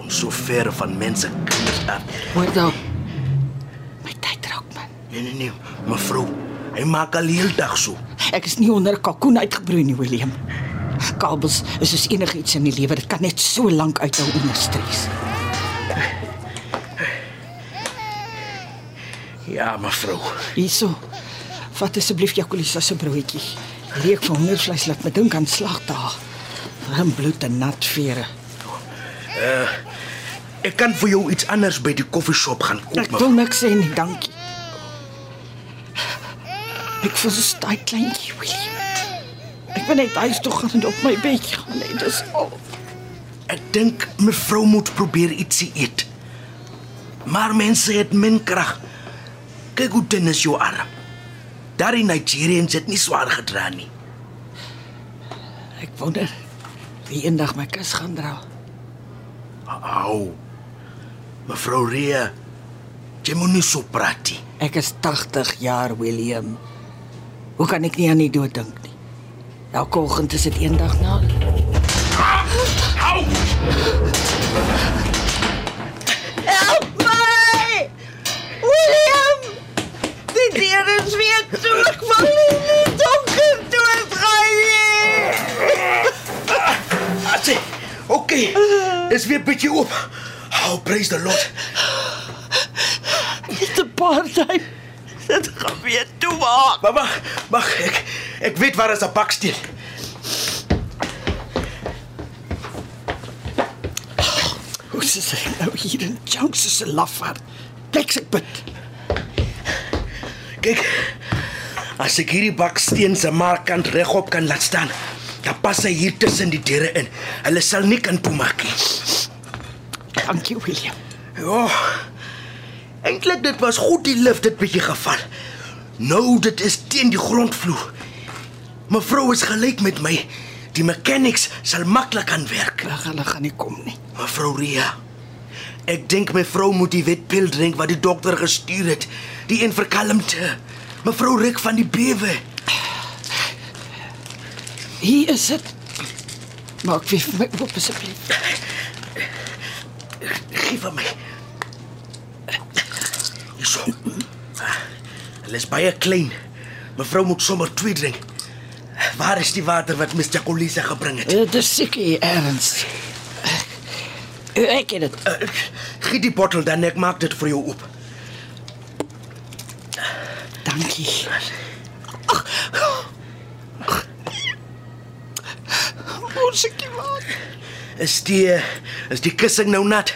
Om so ver van mense kinders af. Hoor dan. My tyd raak man. Nee nee nee, mevrou. Hy maak al heel dag so. Ek is nie onder 'n kalkoen uitgebroei nie, William. Kabels is soos enigiets in die lewe, dit kan net so lank uithou onder stres. Ja, mevrou. Hierso. Vat asseblief Jacolisa se broodjie. Reuk van hongervleis laat my dink aan slagdae. Warm bloed en nat vere. Ek kan vir jou iets anders by die koffieshop gaan koop. Ek wil niks sê nie, dankie. Ek voel so styf kleintjie, William. Ek wil net huis toe gaan en op my bedjie gaan lê. Dis al. Ek dink mevrou moet probeer ietsie eet. Maar mense het min krag. Kyk hoe dun is jou arm. Daar in Nigerië het nie swaar gedra nie. Ek wonder wie eendag my kus gaan dra. Au. Mevrou Ria, jy moet nie so praat nie. Ek is 80 jaar, William. Hoe kan ek nie aan die dood dink nie? Elke oggend is dit eendag na. Au! Help my! William! Die deur is weer toe. Ek wil nie in die donker doodgaan nie. Atsie. Okay. Dis weer bietjie oop. Oh, praise the Lord. Dit 'n paar dae. Dit gaan weer toe maak. Maar wag, wag, ek ek weet waar is 'n baksteen. Hoe is dit nou hier in Jones se lafaard? Pleks ek bid. Kyk. As ek hierdie baksteen se markkant regop kan laat staan, dan pas hy hier tussen die deure in. Hulle sal nie kan toemaak nie. Dankie, William. Ja. Eintlik dit was goed die lift het bietjie geval. Nou dit is teen die grondvloer. Mevrou is gelyk met my. Die mechanics sal maklik aan werk. Ag, hulle gaan nie kom nie. Mevrou Ria. Ek dink mevrou moet die wetpil drink wat die dokter gestuur het. Die een vir kalmte. Mevrou Rick van die bewe. Hier is dit. Maak weer vir my oop asseblief. Gee vir my. Hierso. Hulle is baie klein. Mevrou moet sommer twee drink. Waar is die water wat Mr. Colisa gebring het? Dit is seker hier erns. Ek het dit. Uh, gee die bottel dan ek maak dit vir jou oop. Dankie. Ons ek maar. Is die is die kussing nou nat?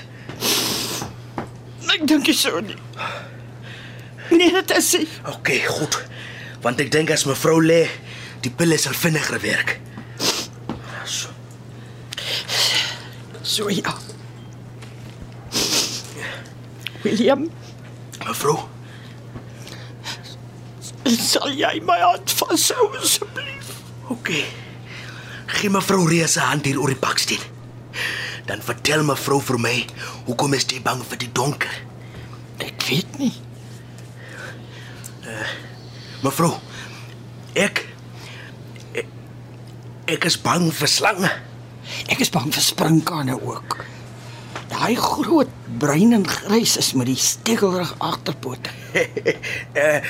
Ek dink nie so nie. Nee, dit is nie. OK, goed. Want ek dink as mevrou lê, die pille sal vinniger werk. So. So ja. William, Mevrou, sal jy my hand vashou asseblief? OK. Gee mevrou Rees se hand hier oor die baksteen. Dan vertel mevrou vir my, hoekom is jy bang vir die donker? Ek weet nie. Mevrou, ek ek, ek is bang vir slange. Ek is bang vir sprinkane ook. Daai groot bruin en grys is met die stekelrig agterpote. uh,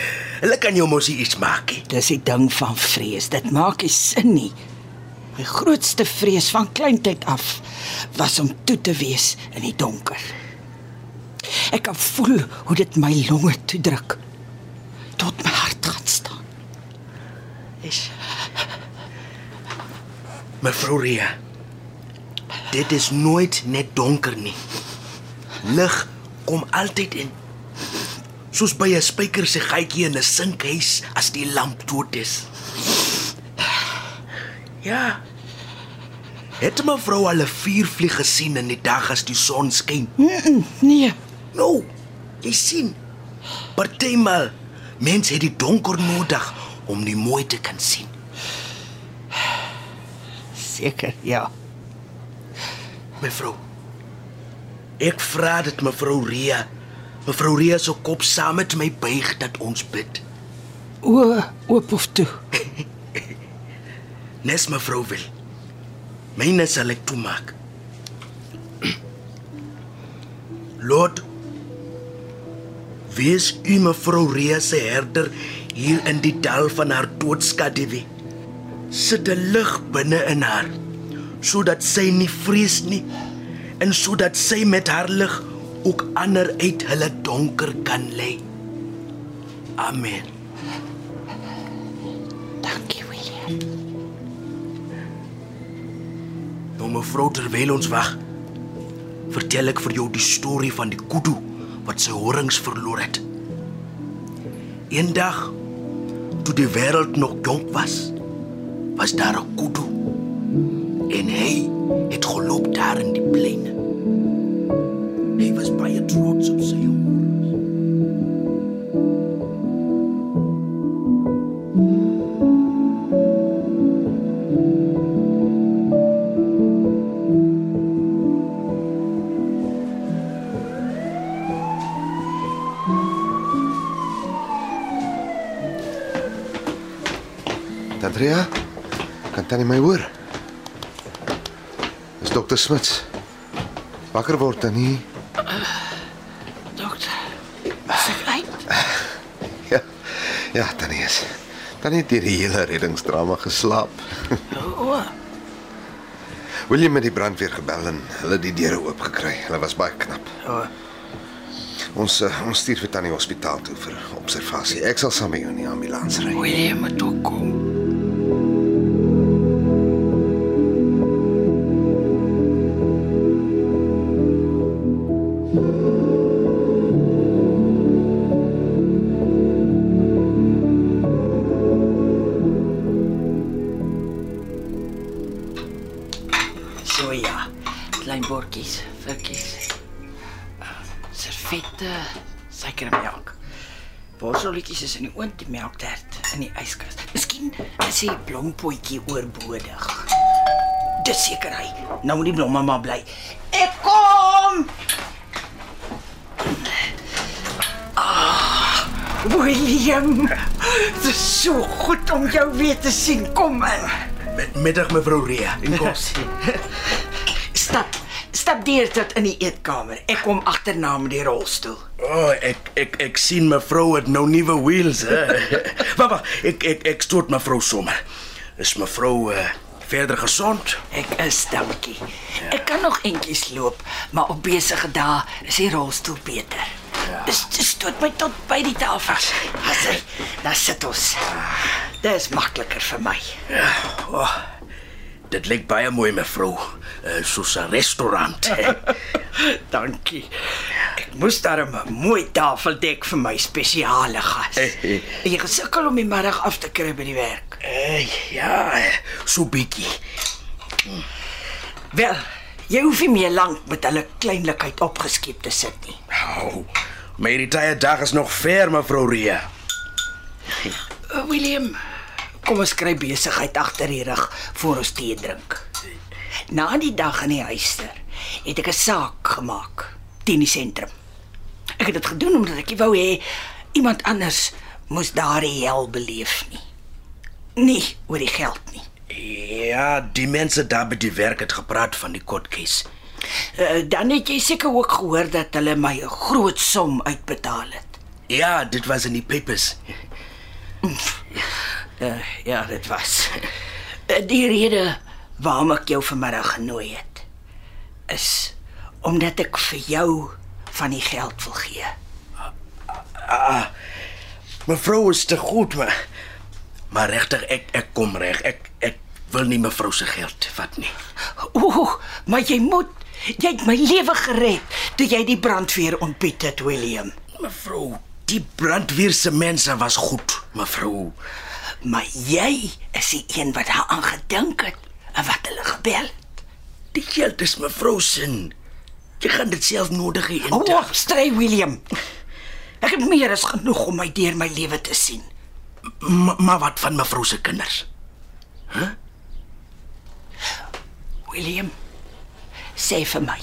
hulle kan jou mos iets maak nie. Dis die ding van vrees. Dit maak nie sin nie. My grootste vrees van kleintyd af was om toe te wees in die donker. Ek kan voel hoe dit my longe toedruk tot my hart gaan staan. Is Mevrou Ria. Dit is nooit net donker nie. Lig kom altyd in. Soos by 'n spyker se gaatjie in 'n sinkhuis as die lamp dood is. Ja. Het mevrou al 'n vuurvlieg gesien in die dag as die son skyn? Nee, Nou. Jy sien. Partymal mense het die donker nodig om die mooi te kan sien. Seker, ja. Mevrou. Ek vra dit mevrou Ria. Mevrou Ria se kop saam met my buig dat ons bid. O, oop of toe. Nes mevrou wil. Myne sal ek toemaak. Lord, wees u mevrou Ria se herder hier in die dal van haar doodskaduwee. Sit 'n lig binne in haar sodat sy nie vrees nie en sodat sy met haar lig ook ander uit hulle donker kan lei. Amen. Dankie, William. Nou mevrou terwyl ons wag, vertel ek vir jou die storie van die kudu wat sy horings verloor het. Eendag toe die wêreld nog jonk was, was daar 'n kudu. En hy het geloop daar in die pleine. Kan tannie my hoor? Dis dokter Smits. Wakker word tannie. Dokter. Is ek uit? Ja. Ja, tannie is. Tannie het deur die hele reddingsdrama geslaap. O, William het die brandweer gebel en hulle die deure oop gekry. Hulle was baie knap. o. Ons uh, ons stuur vir tannie hospitaal toe vir observasie. Ek sal saam met jou in die ambulans ry. William moet ook kom. In die oond, die melktert in die yskas. Miskien is die blompotjie oorbodig. Dis seker hy. Nou moet die blomme maar bly. Ek kom. Ah, William, dit is so goed om jou weer te sien. Kom in. Middag mevrou Ria. En kos. Deur tot in die eetkamer. Ek kom agterna met die rolstoel. O, oh, ek ek ek sien mevrou het nou nuwe wheels, hè. Wag, ek ek ek stoot mevrou sommer. Is mevrou uh, verder gesond? Ek is dankie. Ek kan nog entjies loop, maar op besige dae is die rolstoel beter. Dis dis stoot my tot by die tafel. Asai, daar sit ons. Dis makliker vir my. O, oh, dit lyk baie mooi mevrou. Uh, soos 'n restaurant. Dankie. Ek moes daar 'n mooi tafel dek vir my spesiale gas. En jy gesukkel om die middag af te kry by die werk. Eh, ja, so bietjie. Wel, jy hoef nie meer lank met hulle kleinlikheid opgeskep te sit nie. Au. My retire dag is nog ver, mevrou Ria. Uh, William, kom ons kry besigheid agter die rug voor ons tee drink. Na die dag in die huister het ek 'n saak gemaak teen die sentrum. Ek het dit gedoen omdat ek wou hê iemand anders moes daardie hel beleef nie. Nie oor die geld nie. Ja, die mense daar by die werk het gepraat van die case. Uh, dan het jy seker ook gehoor dat hulle my 'n groot som uitbetaal het. Ja, dit was in die papers. Uh, ja, dit was. Uh, die rede waarom ek jou vanmiddag genooi het is omdat ek vir jou van die geld wil gee. Mevrou is te goed, maar maar regtig ek ek kom reg. Ek ek wil nie mevrou se geld vat nie. Ooh, maar jy moet jy het my lewe gered toe jy die brandweer ontbied het, William. Mevrou, die brandweer se mense was goed, mevrou. Maar jy is die een wat daaraan gedink het en wat hulle gebel het. Die geld is mevrou se. Jy gaan dit self nodig hê O, oh, stry William. Ek het meer as genoeg om my deur my lewe te sien. Ma, maar wat van mevrou se kinders? William, sê vir my.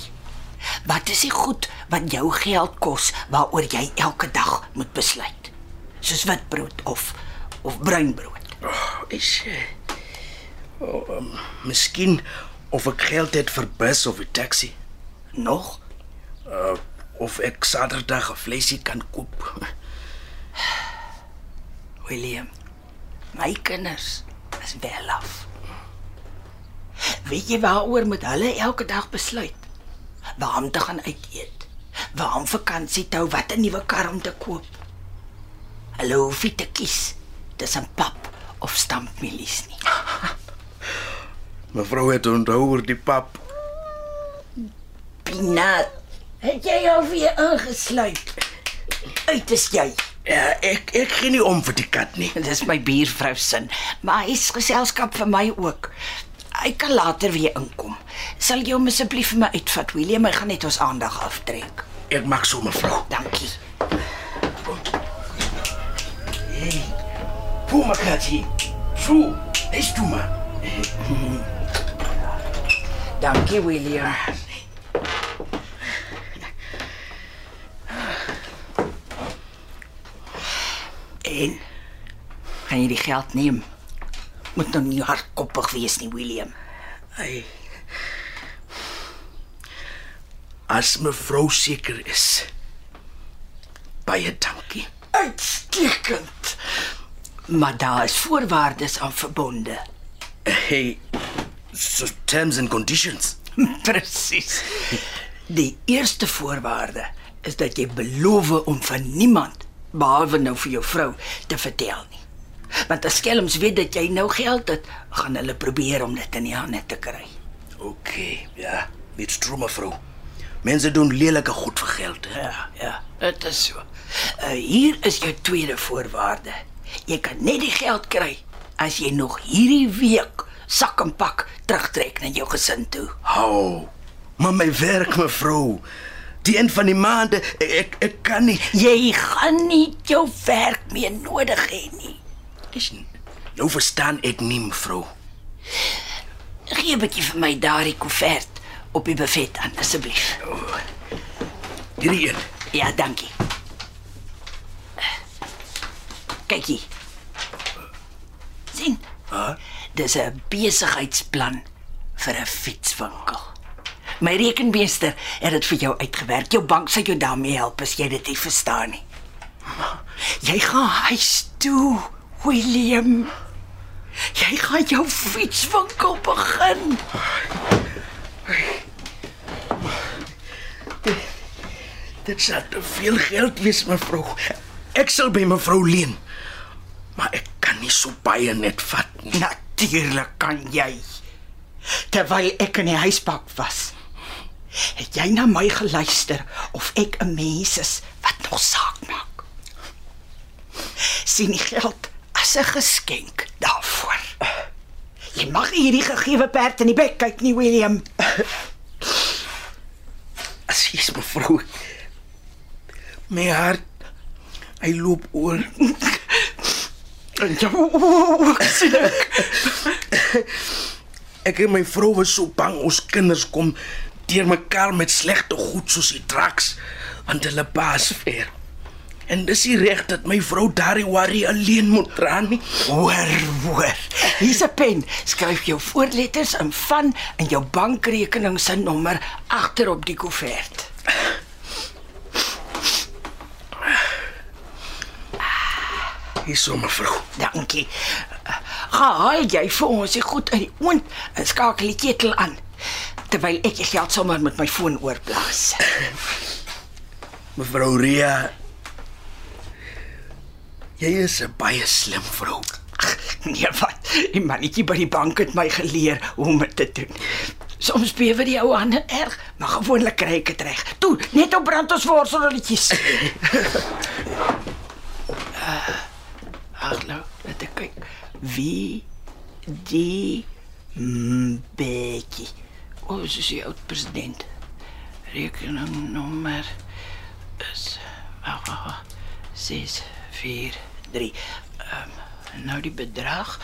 Wat is die goed wat jou geld kos waaroor jy elke dag moet besluit? Soos witbrood of of bruinbrood. Is oh, um, miskien of ek geld het vir bus of 'n taxi Nog? of ek Saterdag 'n vleisie kan koop. William, my kinders is wel af. Weet jy waaroor moet hulle elke dag besluit? Waar om te gaan uit eet? Waar om vakansie te hou, wat 'n nuwe kar om te koop? Hulle hoef nie te kies tussen pap of stampmielies nie. Mevrou het onthou oor die pap. Pinat, het jy alweer ingesluit? Uit is jy. Ja, ek ek gee nie om vir die kat nie. Dis my buurvrou se, maar hy's geselskap vir my ook. Hy kan later weer inkom. Sal jy hom asseblief vir my uitvat, William? Hy gaan net ons aandag aftrek. Ek maak so mevrou. Dankie. Puma katjie. True. Dis toe maar. Dankie, William. En gaan jy die geld neem? Moet nou nie hardkoppig wees nie, William. Ai. As mevrou seker is. Baie dankie. Uitstekend. Maar daar is voorwaardes aan verbonde. Hey, so terms and conditions. Presies. Die eerste voorwaarde is dat jy beloof om van niemand behalwe nou vir jou vrou te vertel nie. Want as skelms weet dat jy nou geld het, gaan hulle probeer om dit in die hande te kry. Okay, ja, dit's true mevrou. Mense doen lelike goed vir geld. Hè? Ja, ja, dit is so. Uh, hier is jou tweede voorwaarde. Jy kan net die geld kry as jy nog hierdie week sak en pak terugtrek na jou gesin toe. Hou. Maar my werk mevrou. Die een van die maande ek ek, ek kan nie. Jy gaan nie jou werk meer nodig hê nie. Is nou verstaan ek nie mevrou. Gee 'n bietjie vir my daardie koevert op die buffet aan asseblief. Hierdie een. Ja, dankie. Kyk hier. sien? Huh? Dis 'n besigheidsplan vir 'n fietswinkel. My rekenmeester het dit vir jou uitgewerk. Jou bank sal jou daarmee help as jy dit nie verstaan nie. Jy gaan huis toe, William. Jy gaan jou fietswinkel begin. Dit sal te veel geld wees mevrou. Ek sal by mevrou leen. Maar ek kan nie so baie net vat nie. Natuurlik kan jy. Terwyl ek in die huispak was, het jy na my geluister of ek 'n mens is wat nog saak maak. Sien die geld as 'n geskenk daarvoor. Jy mag hierdie gegeewe perd in die bek kyk nie, William. As jy's mevrou. My hart hy loop oor. En jou sien ek. Ek en my vrou was so bang ons kinders kom deur mekaar met slegte goed soos die traks want hulle baas ver. En dis nie reg dat my vrou daardie worry alleen moet dra nie. Hoor, hoor. Hier's 'n pen. Skryf jou voorletters in van en jou bankrekening se nommer agter op die koevert. Hier so mevrou. Dankie. Gaan haal jy vir ons die goed uit die oond en skakel die ketel aan terwyl ek die geld sommer met my foon oorblaas. Mevrou Ria. Jy is 'n baie slim vrou. Nee, wat? Die mannetjie by die bank het my geleer hoe om dit te doen. Soms bewe die ou hande erg, maar gewoonlik kry ek dit reg. Toe, net op brand ons worselrolletjies. Ag nou, let ek kyk. Wie die Mbeki. O, oh, dis die oud president. Rekeningnommer is wag wag wag. 6 4 3. Ehm nou die bedrag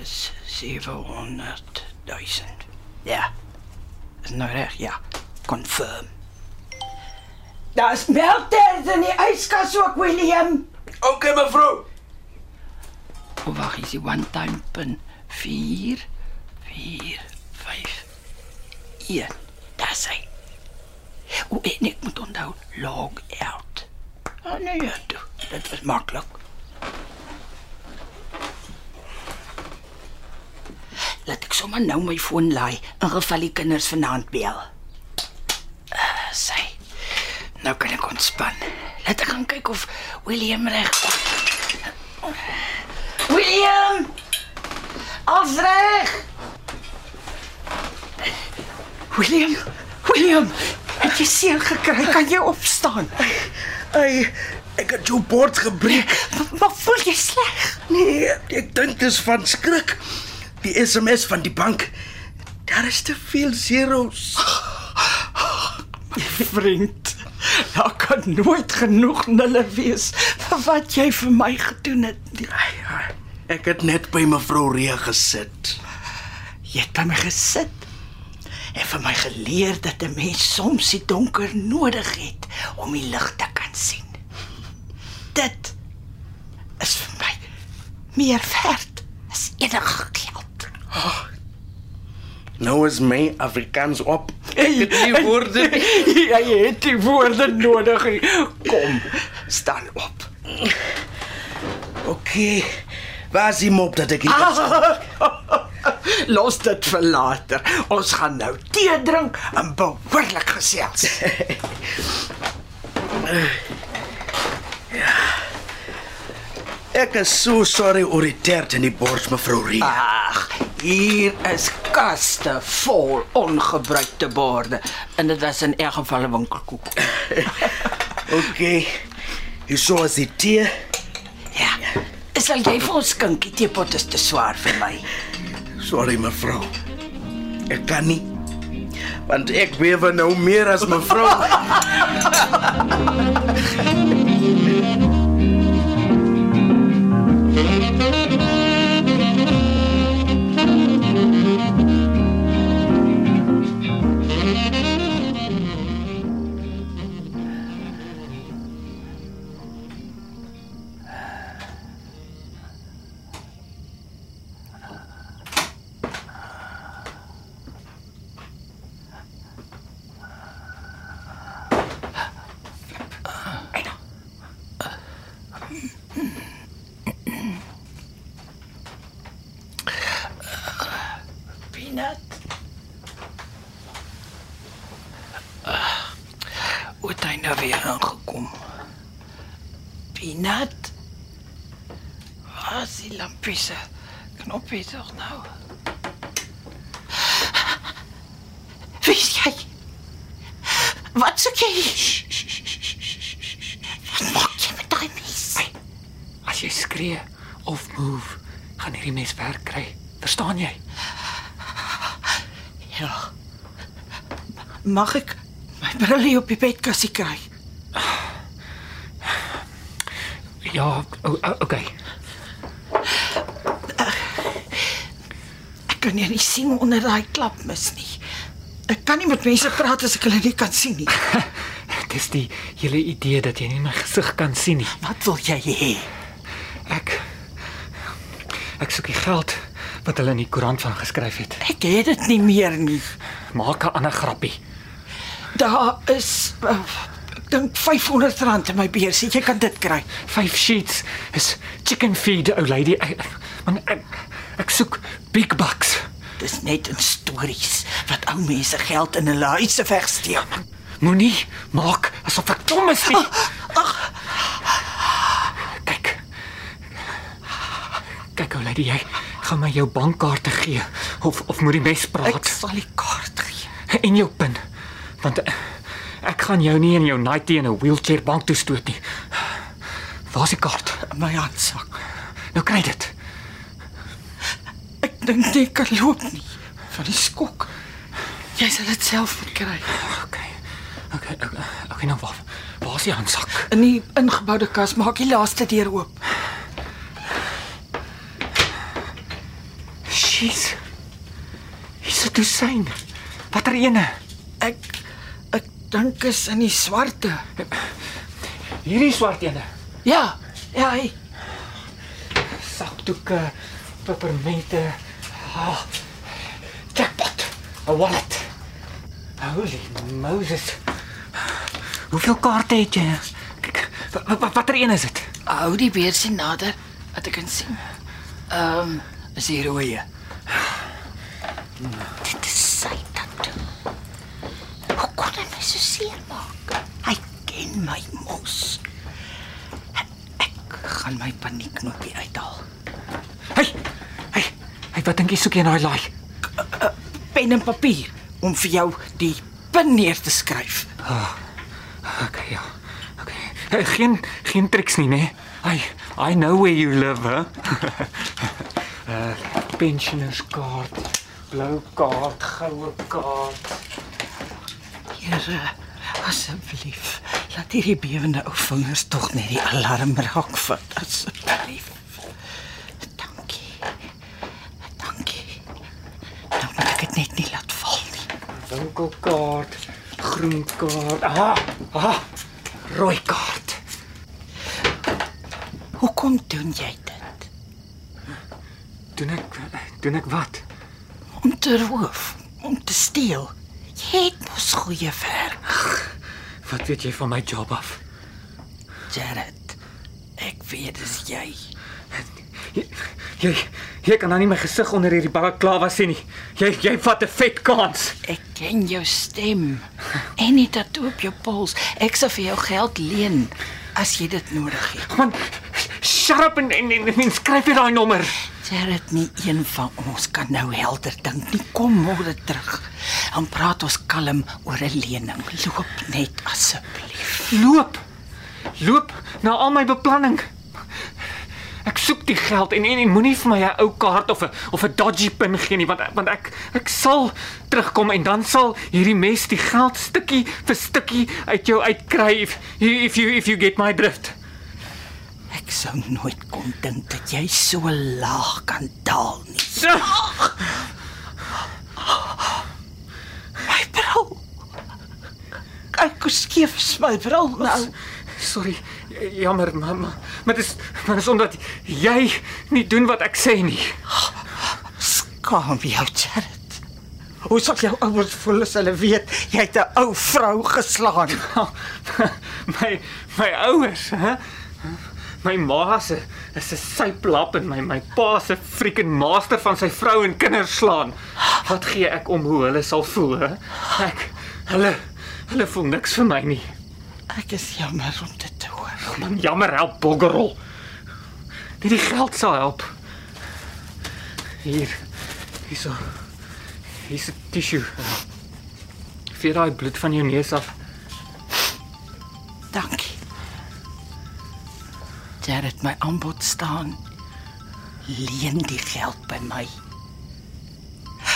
is 700 000. Ja. Is nou reg, ja. Confirm. Daar's melktert in die yskas ook, William. Okay, mevrou. O, wag, is die one time pin 4 4 5 1. Daar's hy. O, en ek moet onthou log out. Oh nee, ja, toe. dit was maklik. Laat ek sommer nou my foon laai in geval die kinders vanaand bel. Uh, sy. Nou kan ek ontspan. Laat ek gaan kyk of William reg William! Als reg! William, William, het jy seer gekry? Kan jy opstaan? Ai, ek het jou bord gebreek. Maar voel jy sleg? Nee, ek dink dit is van skrik. Die SMS van die bank. Daar is te veel zeros. Vriend, daar kan nooit genoeg nulle wees vir wat jy vir my gedoen het. nie. Ek het net by mevrou Rea gesit. Jy het by my gesit en vir my geleer dat 'n mens soms die donker nodig het om die lig te kan sien. Dit is vir my meer werd as enige geld. Nou is my Afrikaans op. Ek het nie woorde nie. Jy het die woorde nodig. Kom, staan op. Okay. Waar is die mop dat ek hier sit? Los dit vir later. Ons gaan nou tee drink en behoorlik gesels. Ek is so sorry oor die tert in die bors mevrou Rea. Ag, hier is kaste vol ongebruikte borde en dit was in elk geval 'n winkelkoek. Okay. Hier sou as die tee. Ja. Sal jy vir ons skinkie teepot is te swaar vir my. Sorry mevrou. Ek kan nie. Want ek bewe nou meer as mevrou. Peanut. die se knoppie tog nou? Wie is jy? Wat soek jy? Wat maak jy met daai mes? As jy skree of move, gaan hierdie mens werk kry. Verstaan jy? Ja. Mag ek my brille op die bedkassie kry? Ja, o- o- okay. Kan jou nie sien onder daai klapmis nie. Ek kan nie met mense praat as ek hulle nie kan sien nie. Dis die hele idee dat jy nie my gesig kan sien nie. Wat wil jy hê? Ek ek soek die geld wat hulle in die koerant van geskryf het. Ek het dit nie meer nie. Maak 'n ander grappie. Daar is uh, ek dink R500 in my beursie. Jy kan dit kry. 5 sheets is chicken feed, ou lady. Ek, man, ek, ek soek big bucks. Dis net in stories wat ou mense geld in hulle huise wegsteek. Moenie maak asof ek dom is nie. Ag, Kyk. Kyk, ou lady, jy gaan my jou bankkaarte gee of of moet die mes ek praat sal die kaart gee. en jou pin. Want ek gaan jou nie in jou nightie in 'n wheelchair bank toe stoot nie. Waar's die kaart? In my handsak. Nou kry dit. Dink ek kan loop nie van die skok. Jy sal dit self moet kry. Okay. Okay, okay, okay nou waar. Waar's Waar's die handsak? In die ingeboude kas maak die laaste deur oop. Jeez. Hier's 'n dosyn. Watter ene? Ek ek dink is in die swarte. Hierdie swart ene. Ja, ja, hy. Sakdoeke, pepermente. Ah, jackpot. 'n Wallet. Holy Moses. Hoeveel kaarte het jy? Kyk, wat, wat watter een is dit? Hou die beersie nader dat ek kan sien. Ehm, um, is die rooi. Dit is sy tatoe. Hoe kon hy my so seer maak? Hy ken my mos. Ek gaan my paniekknopie uithaal. Hey, wat dink jy soek jy in daai laai? Pen en papier om vir jou die pin neer te skryf. Okay, ja. Okay. Hey, geen geen triks nie, né? I I know where you live, hè. uh pensioners kaart, blou kaart, goue kaart. Here, asseblief, laat hierdie bewende ou vingers tog net die alarm raak vat asseblief. Dankie. Dankie. Nou moet ek dit net nie laat val nie. Winkelkaart, groen kaart. Ah, ah. Rooi kaart. Hoekom doen jy dit? Doen ek doen ek wat? Om te roof, om te steel. Jy het mos goeie werk, Wat weet jy van my job af? Jared. Ek weet dis jy. Jy jy, jy kan nou nie my gesig onder hierdie balaklava sien nie. Jy jy vat 'n vet kans. Ek ken jou stem. En die tatoe op jou pols. Ek sal vir jou geld leen as jy dit nodig het. Man, shut up en en, en, en skryf jy daai nommer. Jared, nie een van ons kan nou helder dink nie. Kom môre terug. Dan praat ons kalm oor 'n lening. Loop net asseblief. Loop. Loop na al my beplanning. Ek soek die geld en en, en moenie vir my 'n ou kaart of 'n of 'n dodgy pin gee nie want want ek ek sal terugkom en dan sal hierdie mes die geld stukkie vir stukkie uit jou uitkry if if you if you get my drift. Ek sou nooit kon dink dat jy so laag kan daal nie. So, My bril. Kyk hoe skief is my bril nou. sorry. Jammer, mamma. Maar dis maar dis omdat jy nie doen wat ek sê nie. Skaam jou, Jared. Hoe sal jou ouers voel as hulle weet jy het 'n ou vrou geslaan? my my ouers, hè? My ma se is 'n syplap en my my pa se freaking master van sy vrou en kinders slaan. Wat gee ek om hoe hulle sal voel, hè? Ek hulle hulle voel niks vir my nie. Ek is jammer om dit Man, jammer help boggerol. Nie die geld sal help. Hier. Hierso. Hier's 'n tissue. Vee daai bloed van jou neus af. Dankie. Jared, my aanbod staan. Leen die geld by my.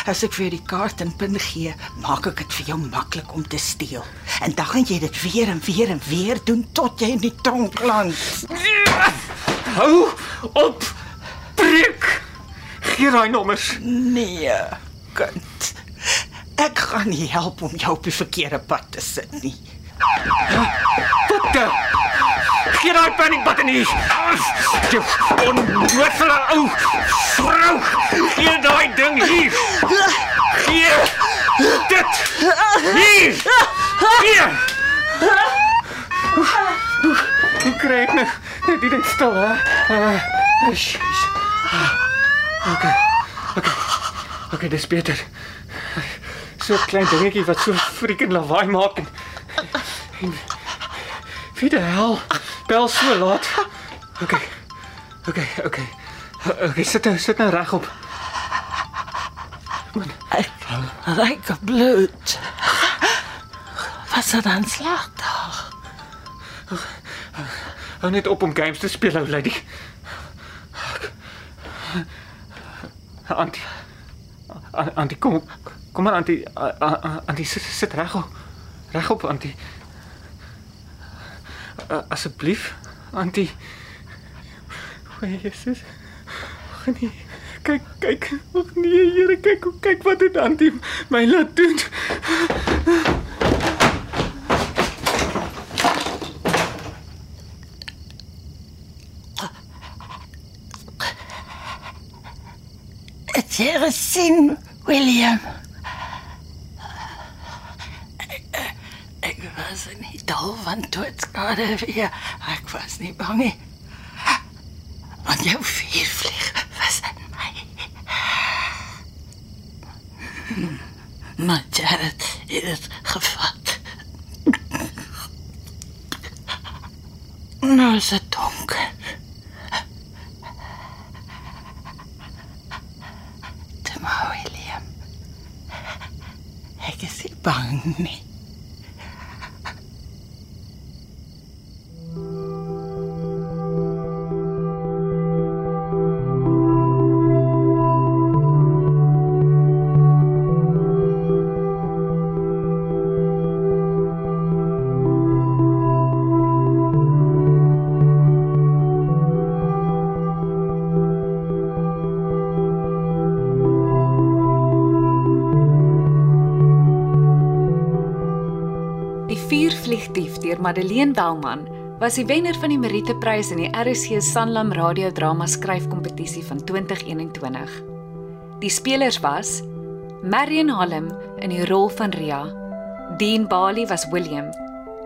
As ek vir jou die kaart en pin gee, maak ek dit vir jou maklik om te steel. En dan gaan jy dit weer en weer en weer doen tot jy in die tronk land. Hou op. Breek. Gee daai nommers. Nee, kind. Ek gaan nie help om jou op die verkeerde pad te sit nie. Wat die? Gee daai panic button hier. Jy onnoodsele ou vrou. Gee daai ding hier. Gee dit hier. Hier. Hoe kry ek nou net ding stil, hè? Uh. Okay. Okay. Okay, dis beter. So klein dingetjie wat so freaking lawaai maak en en wie die hel bel so laat. Okay. Okay, okay. Okay, sit nou, sit nou regop. Ek ryk bloed. Was dit dan slag daar? Hou net op om games te speel, ou lady. Antie. Antie, kom. Kom maar Antie. Antie sit, sit regop. Regop Antie. Asseblief, Antie. O, Jesus. O nee. Kyk, kyk. O nee, Here, kyk, kyk wat het Antie my laat doen. Het jy gesien, William? Was nie dol van doodskade weer. Ek was nie bang nie. Want jou vuurvlieg was in my. Maar Jared het het gevat. Nou is het donker. Toe maar, William. Ek is nie bang nie. Madeleine Bellman was die wenner van die Meriteprys in die RSG Sanlam radiodrama skryfkompetisie van 2021. Die spelers was Marion Hallam in die rol van Ria, Dean Bali was William,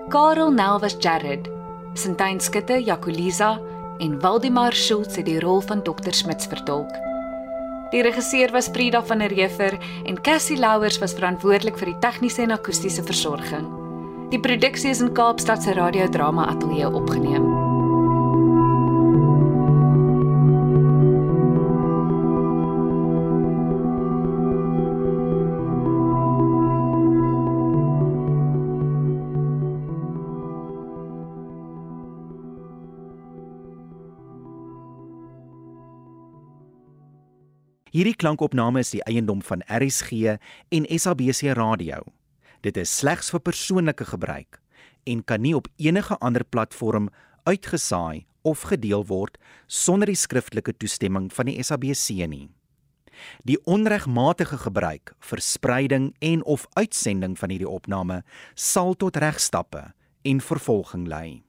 Karel Nel was Jared, Sintyn Skutte Jacolisa en Waldemar Schultz het die rol van Dr Smits vertolk. Die regisseur was Frida van der Reever en Cassie Louwers was verantwoordelik vir die tegniese en akoestiese versorging. Die produksie is in Kaapstad se radiodrama ateljee opgeneem. Hierdie klankopname is die eiendom van RSG en SABC Radio. Dit is slegs vir persoonlike gebruik en kan nie op enige ander platform uitgesaai of gedeel word sonder die skriftelike toestemming van die SABC nie. Die onregmatige gebruik, verspreiding en of uitsending van hierdie opname sal tot regstappe en vervolging lei.